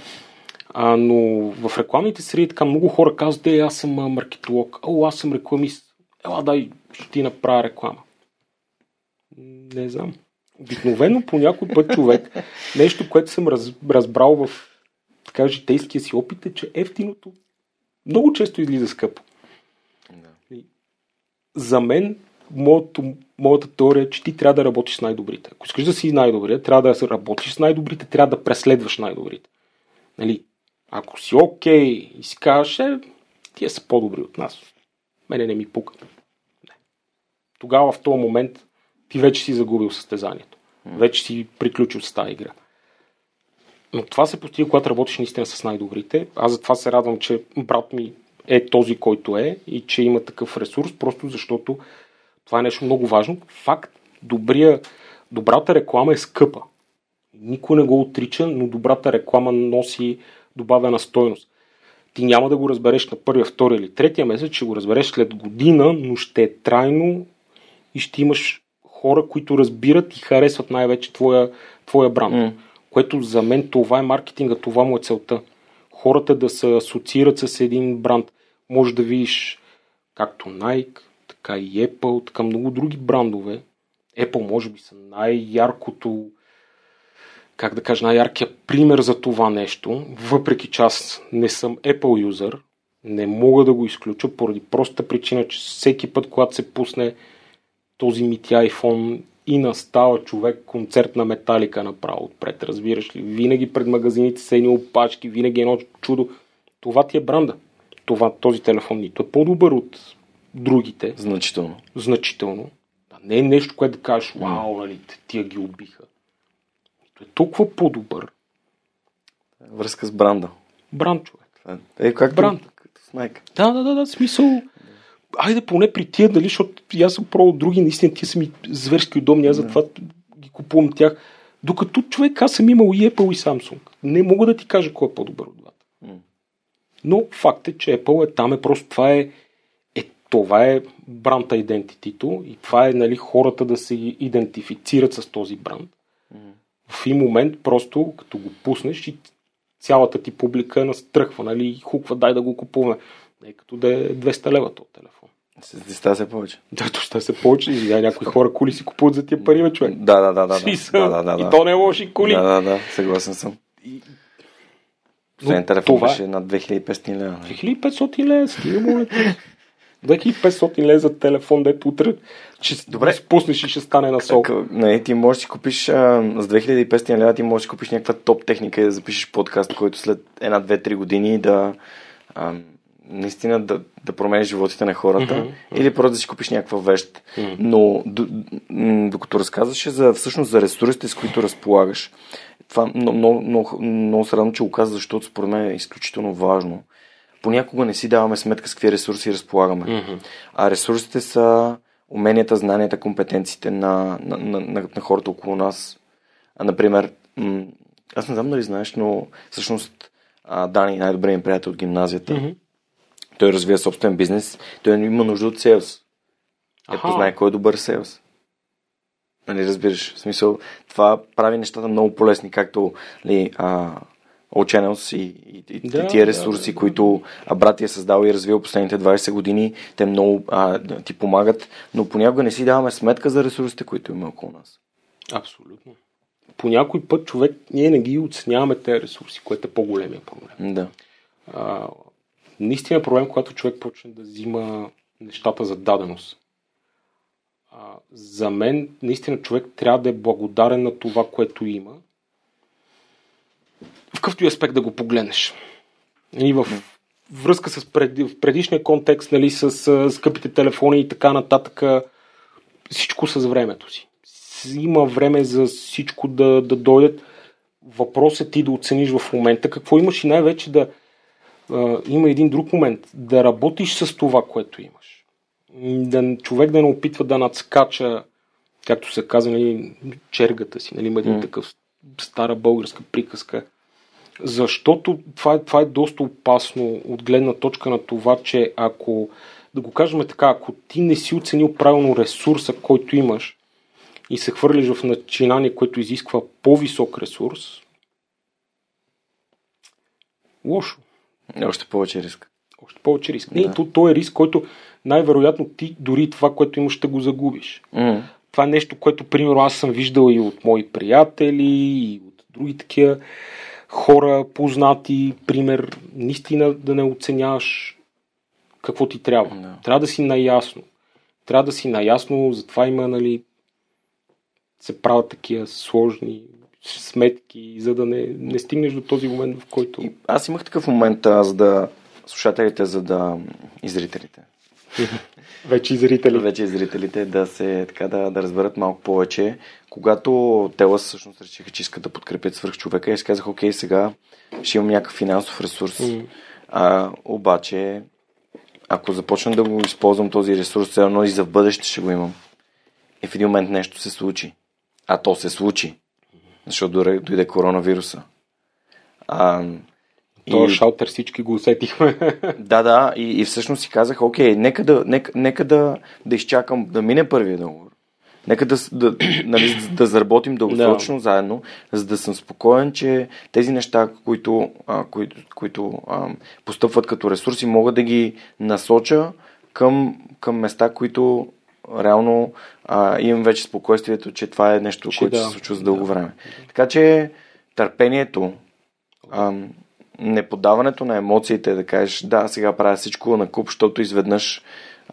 А, но в рекламните среди така много хора казват, е, аз съм маркетолог, о, аз съм рекламист. Ела, дай, ще ти направя реклама. Не знам. Обикновено по някой път човек, нещо, което съм раз, разбрал в така житейския си опит е, че ефтиното много често излиза скъпо. Да. За мен моето, моята теория е, че ти трябва да работиш с най-добрите. Ако искаш да си най-добрия, трябва да работиш с най-добрите, трябва да преследваш най-добрите. Нали? Ако си окей okay и си кажеш, е, тия са по-добри от нас. Мене не ми пука. Не. Тогава в този момент ти вече си загубил състезанието. Вече си приключил с тази игра. Но това се постига, когато работиш наистина с най-добрите. Аз затова се радвам, че брат ми е този, който е и че има такъв ресурс, просто защото това е нещо много важно. Факт, добрия, добрата реклама е скъпа. Никой не го отрича, но добрата реклама носи добавена стойност. Ти няма да го разбереш на първия, втория или третия месец, ще го разбереш след година, но ще е трайно и ще имаш хора, които разбират и харесват най-вече твоя, твоя бранд. Mm. Което за мен това е маркетинга, това му е целта. Хората да се асоциират с един бранд. Може да видиш както Nike, така и Apple, така много други брандове. Apple може би са най-яркото, как да кажа, най-яркия пример за това нещо, въпреки че аз не съм Apple юзър, не мога да го изключа поради простата причина, че всеки път, когато се пусне този мити iPhone и настава човек концерт на металика направо отпред, разбираш ли? Винаги пред магазините са едни опачки, винаги едно чудо. Това ти е бранда. Това, този телефон нито е по-добър от другите. Значително. Значително. Да, не е нещо, което да кажеш, вау, нали, тия ги убиха. То е толкова по-добър. Връзка с бранда. Бранд, човек. Е, как бранд. С майка. Да, да, да, да, смисъл. Айде поне при тия, дали, защото аз съм пробвал други, наистина тия са ми зверски удобни, аз затова ги купувам тях. Докато човек, аз съм имал и Apple и Samsung. Не мога да ти кажа кой е по-добър от двата. Но факт е, че Apple е там, е просто това е това е бранд идентитито и това е нали, хората да се идентифицират с този бранд. В един момент просто като го пуснеш и цялата ти публика настръхва, нали, хуква, дай да го купуваме. Не като да е 200 лева този телефон. С се повече. Да, то се повече. И някои хора коли си купуват за тия пари, бе, човек. Да, да, да, да. Смисъл. да, да, да, И то не е лоши коли. Да, да, да, съгласен съм. Последният Но телефон това е- беше над 2500 лева. 2500 лева, стига моля. те. 2500 лева за телефон, дето утре ще Добре. Спуснеш и ще стане на сол. Така, не, ти можеш да си купиш а, с 2500 лева, ти можеш да си купиш някаква топ техника и да запишеш подкаст, който след една, две, три години да а, наистина да, да промениш животите на хората Мгм. или просто да си купиш някаква вещ. Мгм. Но д, м, докато разказваше за, всъщност за ресурсите, с които разполагаш, това много, много, много, много се радвам, че го каза, защото според мен е изключително важно. Понякога не си даваме сметка с какви ресурси разполагаме. Мгм. А ресурсите са уменията, знанията, компетенциите на, на, на, на, на хората около нас. А, например, м- аз не знам дали знаеш, но всъщност а, Дани, най-добрият ми приятел от гимназията, Мгм. Той развива собствен бизнес, той има нужда от селс. Ето Аха. знае кой е добър селс. Нали, разбираш? В смисъл, това прави нещата много полезни, както ли, а, All и, и, и Да, тия ресурси, да. които а, брат е създал и развил последните 20 години, те много а, ти помагат, но понякога не си даваме сметка за ресурсите, които има около нас. Абсолютно. По някой път човек, ние не ги оценяваме тези ресурси, което е по-големия проблем. Да. А, наистина е проблем, когато човек почне да взима нещата за даденост. За мен, наистина, човек трябва да е благодарен на това, което има. В какъвто и аспект да го погледнеш. И в връзка с пред, в предишния контекст, нали, с скъпите телефони и така нататък, всичко с времето си. Има време за всичко да, да дойдат. Въпросът е ти да оцениш в момента какво имаш и най-вече да има един друг момент. Да работиш с това, което имаш. Да, човек да не опитва да надскача, както се казва, нали, чергата си. Нали, има един М. такъв стара българска приказка. Защото това е, това е доста опасно от гледна точка на това, че ако, да го кажем така, ако ти не си оценил правилно ресурса, който имаш и се хвърлиш в начинание, което изисква по-висок ресурс, лошо. Е, Още повече риск. Още повече риск. Не, Да. то, то е риск, който най-вероятно ти дори това, което имаш, ще го загубиш. М. Това е нещо, което, примерно, аз съм виждал и от мои приятели, и от други такива хора, познати, пример, наистина да не оценяваш какво ти трябва. Да. Трябва да си наясно. Трябва да си наясно, затова има, нали, се правят такива сложни сметки, за да не, не стигнеш до този момент, в който... И аз имах такъв момент, а, за да слушателите, за да и зрителите. Вече и зрители. вече и зрителите да се така да, да разберат малко повече. Когато Телас всъщност решиха, че искат да подкрепят свърх човека, и си казах, окей, сега ще имам някакъв финансов ресурс. А, обаче, ако започна да го използвам този ресурс, все едно и за бъдеще ще го имам. И в един момент нещо се случи. А то се случи. Защото дойде, коронавируса. А, Този шалтер всички го усетихме. да, да, и, и всъщност си казах, окей, нека да, нека, нека да, да изчакам да мине първия договор. Нека да, да, нали, да заработим дългосрочно да. заедно, за да съм спокоен, че тези неща, които, а, които, които а, постъпват като ресурси, мога да ги насоча към, към места, които реално а, имам вече спокойствието, че това е нещо, Че което да. се случва за дълго време. Така че търпението, ам, неподаването на емоциите, да кажеш, да, сега правя всичко на куп, защото изведнъж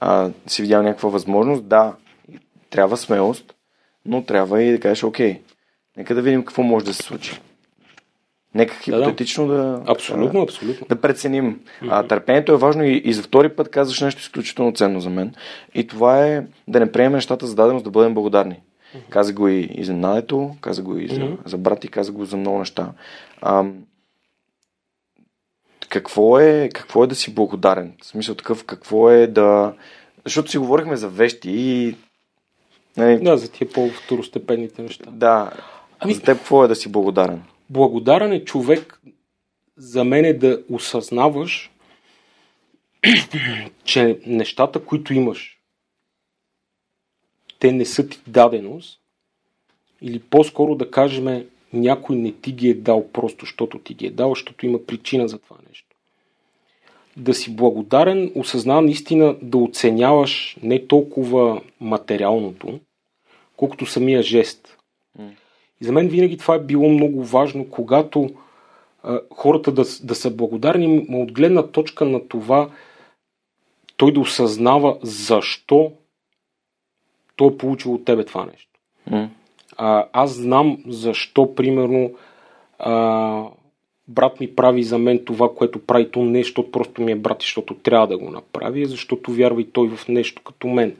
а, си видял някаква възможност, да, трябва смелост, но трябва и да кажеш, окей, нека да видим какво може да се случи. Нека хипотетично да, Абсолютно, абсолютно. да преценим. А, търпението е важно и, и за втори път казваш нещо изключително ценно за мен. И това е да не приемем нещата за даденост, да бъдем благодарни. Каза го и, и за надето, каза го и за, Мгм. за брат и каза го за много неща. А, какво, е, какво е да си благодарен? В смисъл такъв, какво е да... Защото си говорихме за вещи и... Нали, Да, за тия по-второстепенните неща. да. Ами- За теб какво е да си благодарен? Благодарен е човек за мен е да осъзнаваш, че нещата, които имаш, те не са ти даденост, или по-скоро да кажем, някой не ти ги е дал просто, защото ти ги е дал, защото има причина за това нещо. да си благодарен, осъзнава наистина да оценяваш не толкова материалното, колкото самия жест. И за мен винаги това е било много важно, когато а, хората да, да са благодарни, от гледна точка на това, той да осъзнава защо той е получил от тебе това нещо. М. А, аз знам защо, примерно, а, брат ми прави за мен това, което прави то не, защото просто ми е брат, и защото трябва да го направи, а защото вярва и той в нещо като мен.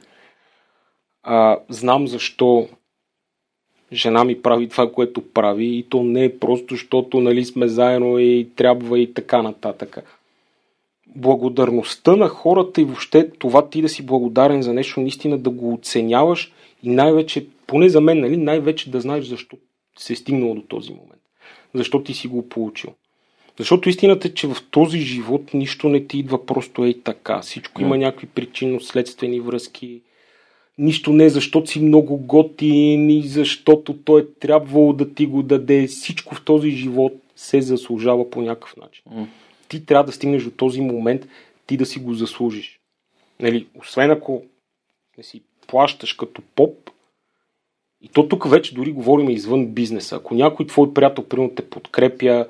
А, знам защо жена ми прави това, което прави и то не е просто, защото нали, сме заедно и трябва и така нататък. Благодарността на хората и въобще това ти да си благодарен за нещо, наистина да го оценяваш и най-вече, поне за мен, нали, най-вече да знаеш защо се е стигнало до този момент. Защо ти си го получил. Защото истината е, че в този живот нищо не ти идва просто ей така. Всичко има някакви причинно-следствени връзки. Нищо не е защото си много готин и защото той е трябвало да ти го даде. Всичко в този живот се заслужава по някакъв начин. М. Ти трябва да стигнеш до този момент, ти да си го заслужиш. Нали, освен ако не си плащаш като поп, и то тук вече дори говорим извън бизнеса. Ако някой твой приятел, примерно, те подкрепя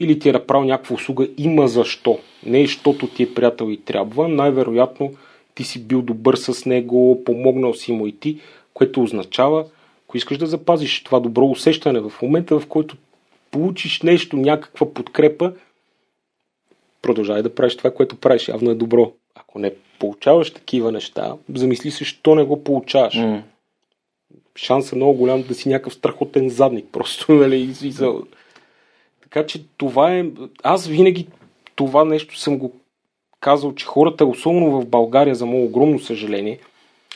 или ти е направил някаква услуга, има защо. Не е, защото ти е приятел и трябва. Най-вероятно ти си бил добър с него, помогнал си му и ти, което означава, ако искаш да запазиш това добро усещане в момента, в който получиш нещо, някаква подкрепа, продължавай да правиш това, което правиш. Явно е добро. Ако не получаваш такива неща, замисли се, що не го получаваш. М. Шансът е много голям да си някакъв страхотен задник, просто, нали, и, и за... Така че това е... Аз винаги това нещо съм го казал, че хората, особено в България, за мое огромно съжаление,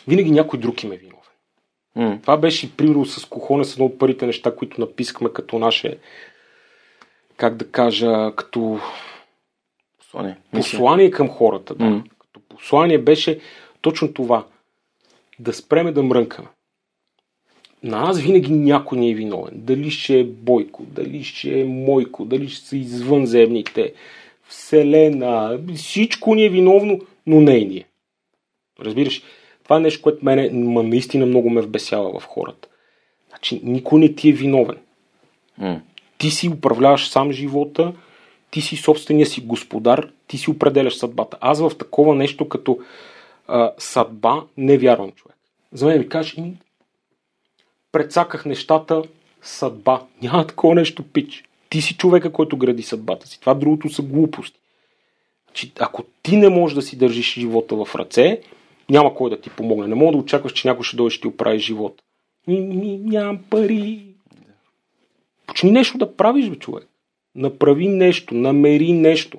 винаги някой друг им е виновен. М. Това беше и примерно с Кохоне, с едно от първите неща, които написахме като наше, как да кажа, като Послание. Послание към хората. Да. М. Като послание беше точно това. Да спреме да мрънкаме. На нас винаги някой ни е виновен. Дали ще е Бойко, дали ще е Мойко, дали ще са извънземните, Вселена, всичко ни е виновно, но не и ние. Разбираш? Това е нещо, което мене ма, наистина много ме вбесява в хората. Значи, никой не ти е виновен. М. Ти си управляваш сам живота, ти си собствения си господар, ти си определяш съдбата. Аз в такова нещо като а, съдба не вярвам, човек. За мен ми кажеш, ими, прецаках нещата, съдба. Няма такова нещо, пич. Ти си човека, който гради съдбата си. Това другото са глупости. Значи, ако ти не можеш да си държиш живота в ръце, няма кой да ти помогне. Не мога да очакваш, че някой ще дойде и ще ти оправи живота. Ми, ми, нямам пари. Почни нещо да правиш, бе, човек. Направи нещо, намери нещо.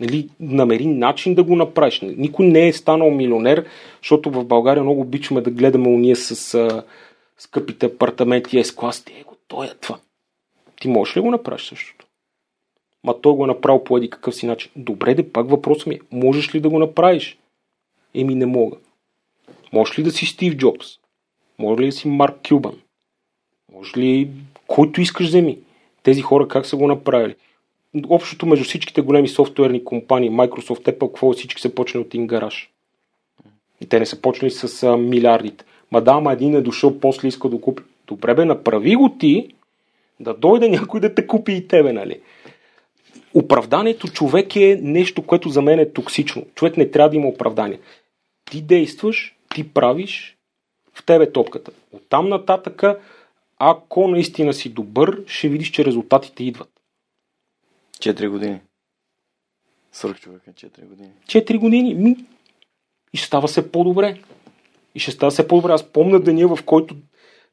Нали, намери начин да го направиш. Никой не е станал милионер, защото в България много обичаме да гледаме уния с а, скъпите апартаменти S-клас. Е, го, той е това. Ти можеш ли го направиш същото? Ма той го е направил по еди какъв си начин. Добре, де, пак въпросът ми е, можеш ли да го направиш? Еми не мога. Можеш ли да си Стив Джобс? Може ли да си Марк Кюбан? Може ли който искаш вземи? Тези хора как са го направили? Общото между всичките големи софтуерни компании, Microsoft, Apple, какво е, всички са почнали от един гараж. И те не са почнали с а, милиардите. Ма да, ама един е дошъл, после иска да купи. Добре бе, направи го ти, да дойде някой да те купи и тебе, нали? Оправданието човек е нещо, което за мен е токсично. Човек не трябва да има оправдание. Ти действаш, ти правиш, в тебе е топката. Оттам нататъка, ако наистина си добър, ще видиш, че резултатите идват. 4 години. Свърх човек е 4 години. 4 години. Ми, и ще става се по-добре. И ще става се по-добре. Аз помня деня, в който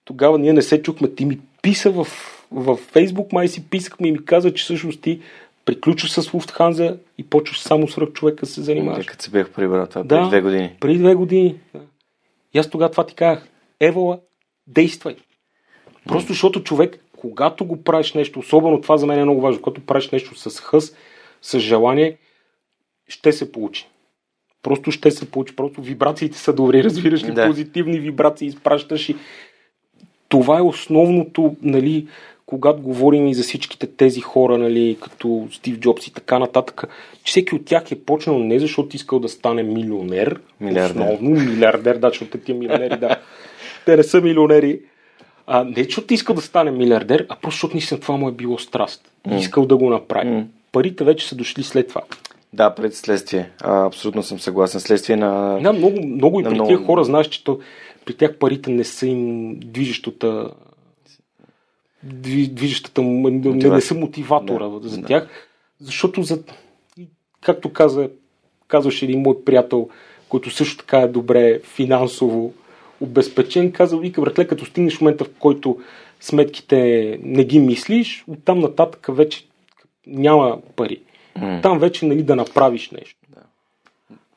тогава ние не се чухме. Ти ми писа в, в Фейсбук, май си писахме и ми каза, че всъщност ти приключваш с Луфтханза и почваш само с рък човека да се занимаваш. Като се бях прибрал това Да. преди две години. Преди две години. Да. И аз тогава това ти казах. Евала, действай. Просто защото човек, когато го правиш нещо, особено това за мен е много важно, когато правиш нещо с хъс, с желание, ще се получи. Просто ще се получи. Просто вибрациите са добри, разбираш ли? Да. Позитивни вибрации изпращаш и това е основното, нали, когато говорим и за всичките тези хора, нали, като Стив Джобс и така нататък, че всеки от тях е почнал не защото искал да стане милионер, Милиардер. основно милиардер, да, защото такива милионери, да, те не са милионери, а, не защото искал да стане милиардер, а просто защото наистина това му е било страст. И искал да го направи. Парите вече са дошли след това. Да, пред следствие. А, абсолютно съм съгласен. Следствие на... Да, много, много и Да, при много. тия хора знаеш, че то, при тях парите не са им движещата дви- движещата му- не, не, не Мотивация. са мотиватора Да, за да. тях, защото за, и както каза, казваше един мой приятел, който също така е добре финансово обезпечен, каза, вика, братле, като стигнеш в момента, в който сметките не ги мислиш, оттам нататък вече няма пари. М. Там вече нали, да направиш нещо.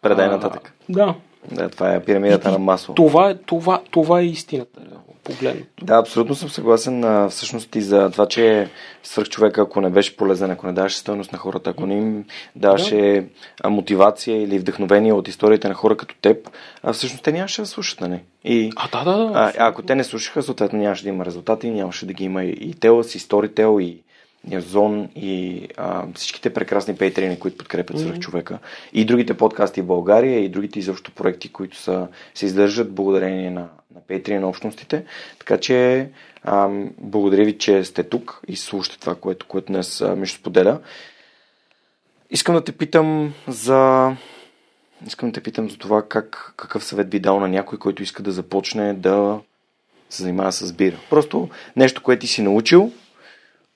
Предай А, нататък. Да. Да, това е пирамидата на масло. Това е, това, това е истината. реално, Погледнато. Да, абсолютно съм съгласен всъщност и за това, че свръхчовека, ако не беше полезен, ако не даваше стойност на хората, ако не им даваше а, мотивация или вдъхновение от историите на хора като теб, а всъщност те нямаше да слушат, нали? И А, да, да, да. а, ако те не слушаха, съответно нямаше да има резултати, нямаше да ги има и, и Телас, и Storytel, и и Зон, и а, всичките прекрасни пейтрени, които подкрепят mm-hmm. свръхчовека, и другите подкасти в България, и другите изобщо проекти, които са, се издържат благодарение на, на на общностите. Така че ам, благодаря ви, че сте тук и слушате това, което, което днес а, ми ще споделя. Искам да те питам за Искам да те питам за това как, какъв съвет би дал на някой, който иска да започне да се занимава с бира. Просто нещо, което ти си научил.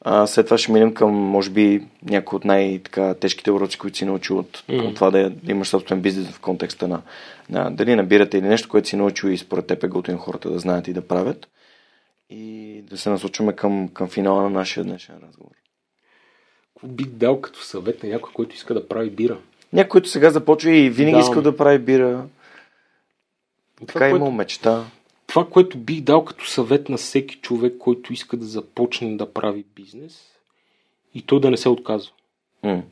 А, след това ще минем към, може би, някои от най-тежките уроци, които си научил от, mm. от това да, да имаш собствен бизнес в контекста на, на дали набирате или нещо, което си научил и според теб е готино хората да знаят и да правят. И да се насочваме към, към финала на нашия днешен разговор. Какво бих дал като съвет на някой, който иска да прави бира? Някой, който сега започва и винаги Да. искал да прави бира, така Това, е което, имал мечта. Това, което бих дал като съвет на всеки човек, който иска да започне да прави бизнес и той да не се отказва. М.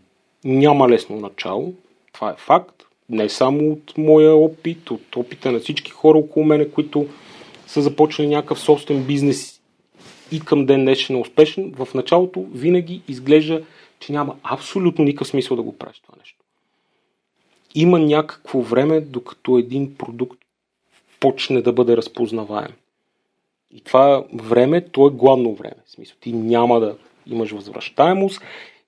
Няма лесно начало, това е факт. Не само от моя опит, от опита на всички хора около мене, които са започнали някакъв собствен бизнес и към ден днешен е успешен. В началото винаги изглежда, че няма абсолютно никакъв смисъл да го правиш това нещо. Има някакво време, докато един продукт почне да бъде разпознаваем. И това време, то е гладно време. В смисъл, ти няма да имаш възвръщаемост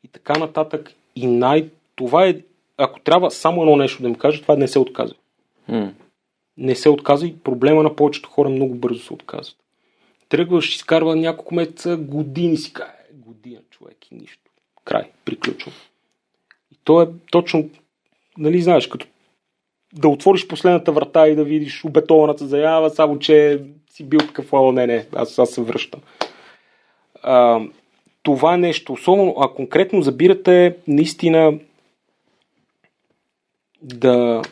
и така нататък. И най... Това е, ако трябва само едно нещо да им кажа, това е не се отказва. М. Не се отказва и проблема на повечето хора много бързо се отказват. Тръгваш, изкарва няколко месеца, години си кае, година човек и нищо. Край, приключвам. И то е точно, нали знаеш, като да отвориш последната врата и да видиш обетованата заява, само че си бил такъв, о, не, не, аз, аз се връщам. А, това нещо, особено, а конкретно забирате наистина да,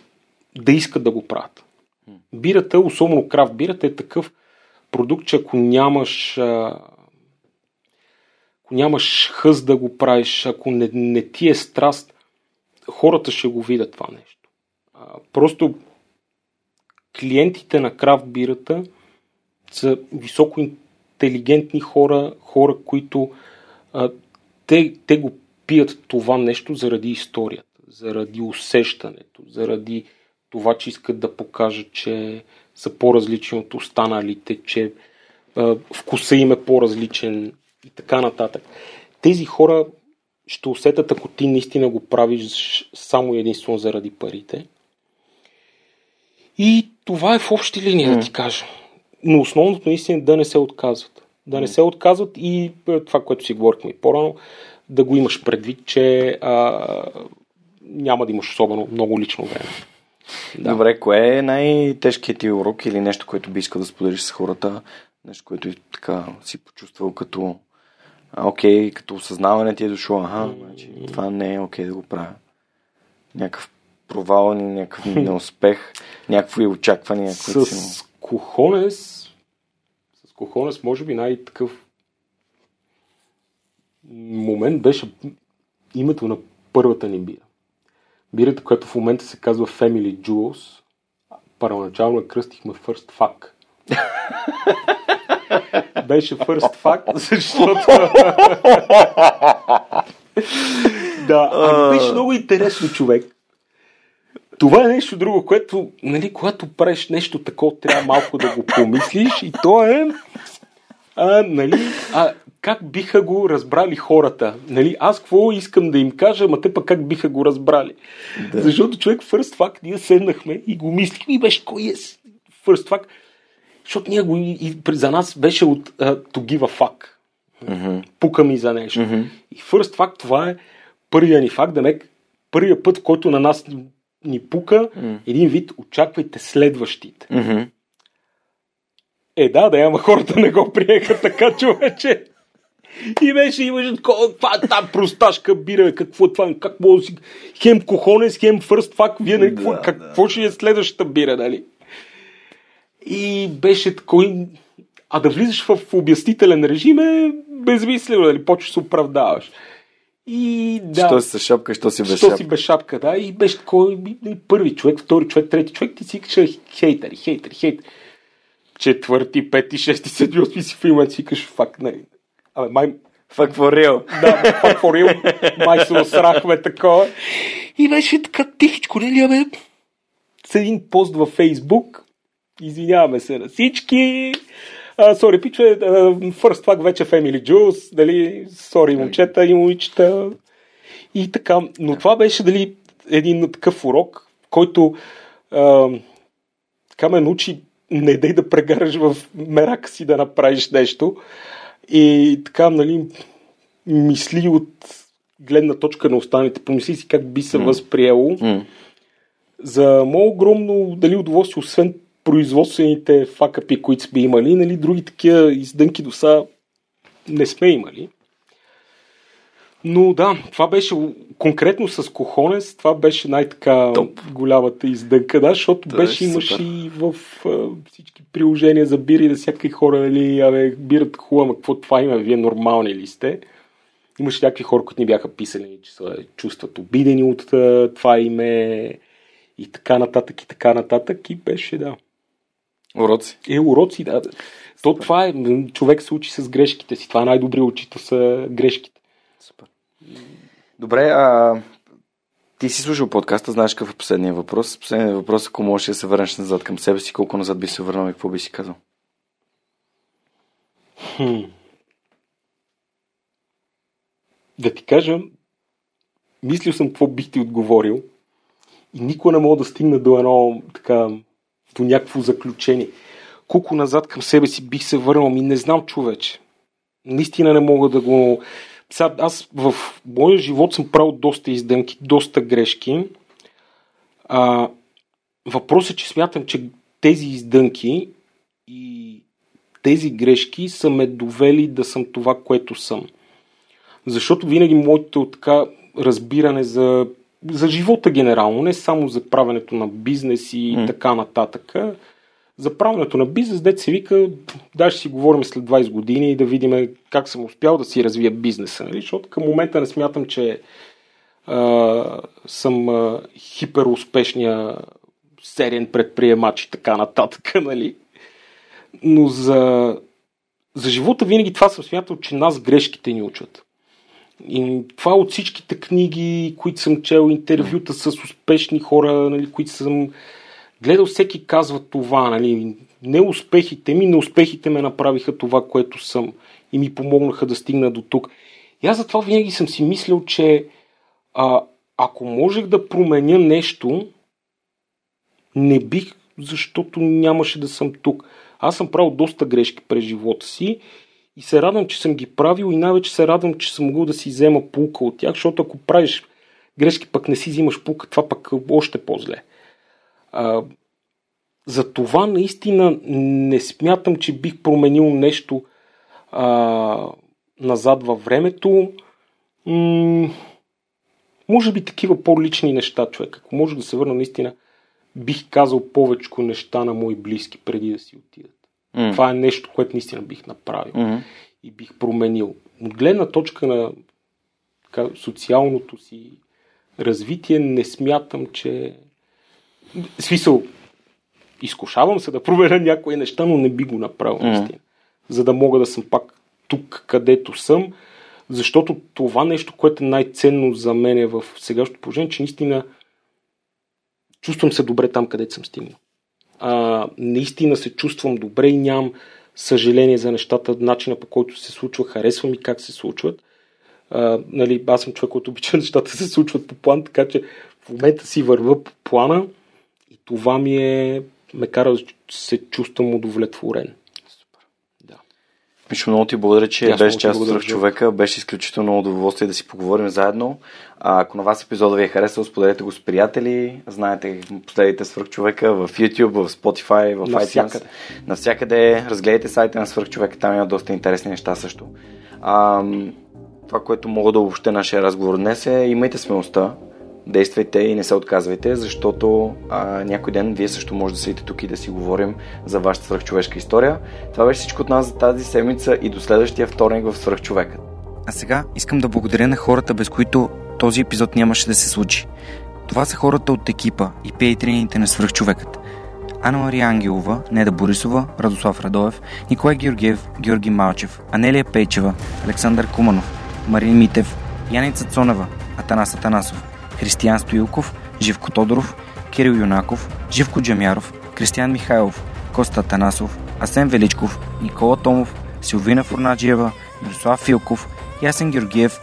да искат да го правят. Бирата, особено крафт бирата е такъв продукт, че ако нямаш а, ако нямаш хъз да го правиш, ако не, не ти е страст, хората ще го видят това нещо. Просто клиентите на крафт бирата са високо интелигентни хора, хора, които а, те, те го пият това нещо заради историята, заради усещането, заради това, че искат да покажат, че са по-различни от останалите, че а, вкуса им е по-различен и така нататък. Тези хора ще усетят, ако ти наистина го правиш само единствено заради парите. И това е в общи линии, да ти кажа. Но основното наистина е да не се отказват. Да не се отказват и е, това, което си говорихме и по-рано, да го имаш предвид, че а, няма да имаш особено много лично време. Да. Добре, кое е най-тежкият ти урок или нещо, което би искал да споделиш с хората? Нещо, което и така си почувствал като а, окей, като осъзнаване ти е дошло, аха, значи, това не е окей да го правя. Някакъв провал, ни, някакъв неуспех, някакви очаквания, които си... С Кохонес, с Кохонес, може би най-такъв момент беше името на първата ни бира. Бирата, която в момента се казва Family Jewels, първоначално кръстихме First Fuck. беше first fact, защото... да, беше много интересно човек. Това е нещо друго, което, нали, когато правиш нещо такова, трябва малко да го помислиш и то е, а, нали, а, как биха го разбрали хората. Нали, аз какво искам да им кажа, ама те пък как биха го разбрали. Да. Защото човек first fact, ние седнахме и го мислихме и беше кой е first fact. Защото ние го, и, за нас беше от uh, a fuck. Mm-hmm. Пука ми за нещо. Mm-hmm. И first fact, това е първия ни факт, да първия път, който на нас ни пука, mm-hmm. един вид, очаквайте следващите. Mm-hmm. Е, да, да, ама хората не го приеха така, човече. И беше, имаше такова, това е там просташка бира, какво е това, как мога да си, хем кохонес, хем фърст фак, вие не, какво, да, какво да. ще е следващата бира, нали? И беше такой, а да влизаш в обяснителен режим е безмислено, нали, почваш се оправдаваш. И да. Що си с шапка, що си без що шапка. си без шапка, да. И беше такой първи човек, втори човек, трети човек, ти си викаш хейтери, хейтери, хейтери. Четвърти, пети, шести, седми, осми си в момент си викаш фак, не, Абе, май... Fuck for real. Да, fuck for real. Май се осрахме такова. И беше така тихичко, нали, абе, с един пост във Фейсбук. Извиняваме се на всички. Сори, пиче, first това вече Family Juice, дали, сори, момчета и момичета. И така, но това беше, дали, един такъв урок, който а, така ме научи не дай да прегараш в мерака си да направиш нещо, и така, нали, мисли от гледна точка на останалите, помисли си как би се mm. възприело. Mm. За мое огромно дали удоволствие, освен производствените факапи, които сме имали, нали, други такива издънки до сега не сме имали. Но да, това беше конкретно с Кохонес, това беше най-така Топ. голямата издънка, да, защото да, беше, имаш и в а, всички приложения за бири, да всякакви хора, нали, абе, бират хубаво, какво това има, вие нормални ли сте? Имаше някакви хора, които ни бяха писали, че се чувстват обидени от това име и така нататък, и така нататък, и беше, да. Уроци. Е, уроци, да. То това е, човек се учи с грешките си, това е най-добрият учител са грешките. Супер. Добре, а ти си слушал подкаста, знаеш какъв е последния въпрос. Последният въпрос, ако можеш да се върнеш назад към себе си, колко назад би се върнал и какво би си казал? Хм. Да ти кажа, мислил съм какво бих ти отговорил и никога не мога да стигна до едно така, до някакво заключение. Колко назад към себе си бих се върнал, ми не знам човече. Наистина не мога да го сега, аз в моя живот съм правил доста издънки, доста грешки. А, въпросът е, че смятам, че тези издънки и тези грешки са ме довели да съм това, което съм. Защото винаги моето така разбиране за, за живота генерално, не само за правенето на бизнес и mm. така нататък, за правенето на бизнес, дете се вика, да ще си говорим след 20 години и да видим как съм успял да си развия бизнеса. Нали? Защото към момента не смятам, че а, съм а, хиперуспешния сериен предприемач и така нататък. Нали? Но за, за живота винаги това съм смятал, че нас грешките ни учат. И това от всичките книги, които съм чел, интервюта с успешни хора, нали, които съм гледал всеки казва това, нали, неуспехите ми, неуспехите ме направиха това, което съм и ми помогнаха да стигна до тук. И аз затова винаги съм си мислил, че а, ако можех да променя нещо, не бих, защото нямаше да съм тук. Аз съм правил доста грешки през живота си и се радвам, че съм ги правил и най-вече се радвам, че съм могъл да си взема пулка от тях, защото ако правиш грешки, пък не си взимаш пулка, това пък още по-зле. А, за това наистина не смятам, че бих променил нещо а, назад във времето. М- може би такива по-лични неща, човек. Ако може да се върна наистина, бих казал повече неща на мои близки преди да си отидат. Mm. Това е нещо, което наистина бих направил mm-hmm. и бих променил. От гледна точка на така, социалното си развитие не смятам, че смисъл, изкушавам се да проверя някои неща, но не би го направил mm. наистина. за да мога да съм пак тук, където съм, защото това нещо, което е най-ценно за мен е в сегашното положение, че наистина чувствам се добре там, където съм стигнал. А, наистина се чувствам добре и нямам съжаление за нещата, начина по който се случва, харесвам и как се случват. А, нали, аз съм човек, който обича нещата се случват по план, така че в момента си върва по плана и това ми е, ме кара да се чувствам удовлетворен. Мишо, много ти благодаря, че Ясно, беше част от човека. Беше изключително удоволствие да си поговорим заедно. А, ако на вас епизода ви е харесал, споделете го с приятели. Знаете, последите човека в YouTube, в Spotify, в Навсякъде. iTunes. Навсякъде. Разгледайте сайта на човека, там има доста интересни неща също. А, това, което мога да обобща нашия разговор днес е имайте смелостта действайте и не се отказвайте, защото а, някой ден вие също може да седите тук и да си говорим за вашата свръхчовешка история. Това беше всичко от нас за тази седмица и до следващия вторник в Свръхчовекът. А сега искам да благодаря на хората, без които този епизод нямаше да се случи. Това са хората от екипа и пейтрините на Свръхчовекът. Анна Мария Ангелова, Неда Борисова, Радослав Радоев, Николай Георгиев, Георги Малчев, Анелия Пейчева, Александър Куманов, Марин Митев, Яница Цонева, Атанас Атанасов, Християн Стоилков, Живко Тодоров, Кирил Юнаков, Живко Джамяров, Кристиян Михайлов, Коста Танасов, Асен Величков, Никола Томов, Силвина Фурнаджиева, Мирослав Филков, Ясен Георгиев,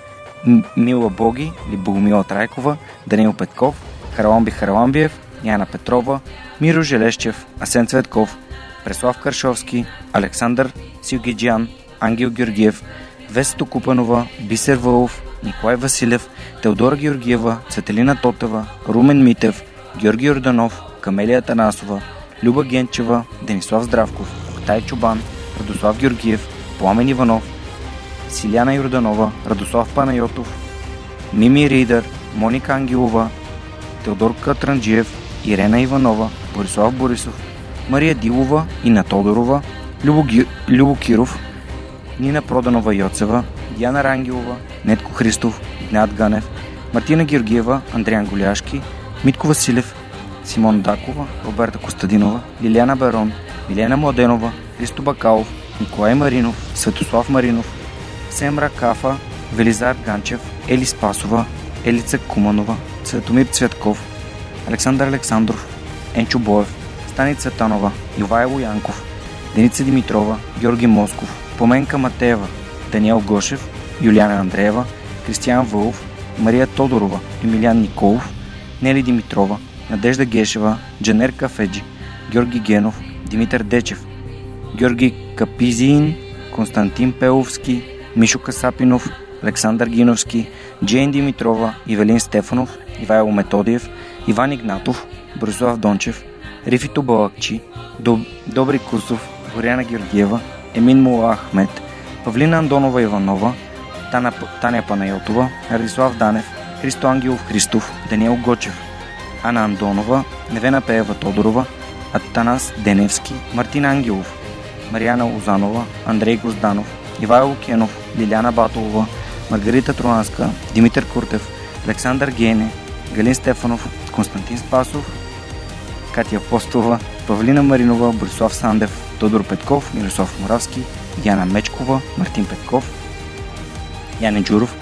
Мила Боги или Богомила Трайкова, Данил Петков, Хараламби Хараламбиев, Яна Петрова, Миро Желещев, Асен Цветков, Преслав Каршовски, Александър Силгиджан, Ангел Георгиев, Весто Купанова, Бисер Вълов, Николай Василев, Теодора Георгиева, Цветелина Тотева, Румен Митев, Георги Йорданов, Камелия Танасова, Люба Генчева, Денислав Здравков, Октай Чубан, Радослав Георгиев, Пламен Иванов, Силяна Йорданова, Радослав Панайотов, Мими Ридър, Моника Ангелова, Теодор Катранджиев, Ирена Иванова, Борислав Борисов, Мария Дилова, Ина Тодорова, Любо, Ги... Любо Киров, Нина Проданова Йоцева, Диана Рангелова, Нетко Христов, Игнат Ганев, Мартина Георгиева, Андриан Голяшки, Митко Василев, Симон Дакова, Роберта Костадинова, Лиляна Барон, Милена Младенова, Христо Бакалов, Николай Маринов, Светослав Маринов, Семра Кафа, Велизар Ганчев, Ели Спасова, Елица Куманова, Светомир Цветков, Александър Александров, Енчо Боев, Стани Цветанова, Ивайло Янков, Деница Димитрова, Георги Москов, Поменка Матеева, Даниел Гошев, Юлиана Андреева, Кристиян Вълов, Мария Тодорова, Емилян Николов, Нели Димитрова, Надежда Гешева, Джанер Кафеджи, Георги Генов, Димитър Дечев, Георги Капизин, Константин Пеловски, Мишо Касапинов, Александър Гиновски, Джейн Димитрова, Ивелин Стефанов, Ивайло Методиев, Иван Игнатов, Борислав Дончев, Рифито Балакчи, Доб... Добри Курсов, Горяна Георгиева, Емин Мула Ахмет, Павлина Андонова Иванова, Таня, Таня Панайотова, Радислав Данев, Христо Ангелов Христов, Даниел Гочев, Ана Андонова, Невена Пеева Тодорова, Атанас Деневски, Мартин Ангелов, Марияна Лозанова, Андрей Гозданов, Ивайло Кенов, Лиляна Батолова, Маргарита Троанска, Димитър Куртев, Александър Гене, Галин Стефанов, Константин Спасов, Катя Постова, Павлина Маринова, Борислав Сандев, Тодор Петков, Мирослав Моравски, Диана Мечкова, Мартин Петков, Яне Джуров,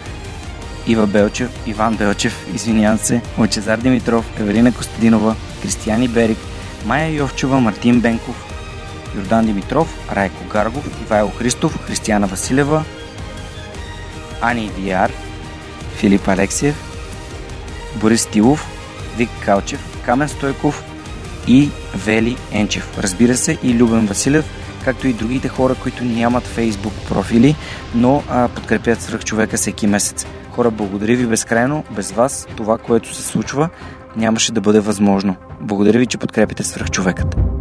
Ива Белчев, Иван Белчев, извинявам се, Лачезар Димитров, Евелина Костадинова, Кристияни Берик, Майя Йовчева, Мартин Бенков, Йордан Димитров, Райко Гаргов, Ивайло Христов, Християна Василева, Ани Виар, Филип Алексиев, Борис Тилов, Вик Калчев, Камен Стойков и Вели Енчев. Разбира се и Любен Василев, както и другите хора, които нямат фейсбук профили, но а, подкрепят свръх човека всеки месец. Хора, благодаря ви безкрайно. Без вас това, което се случва, нямаше да бъде възможно. Благодаря ви, че подкрепите свръх човекът.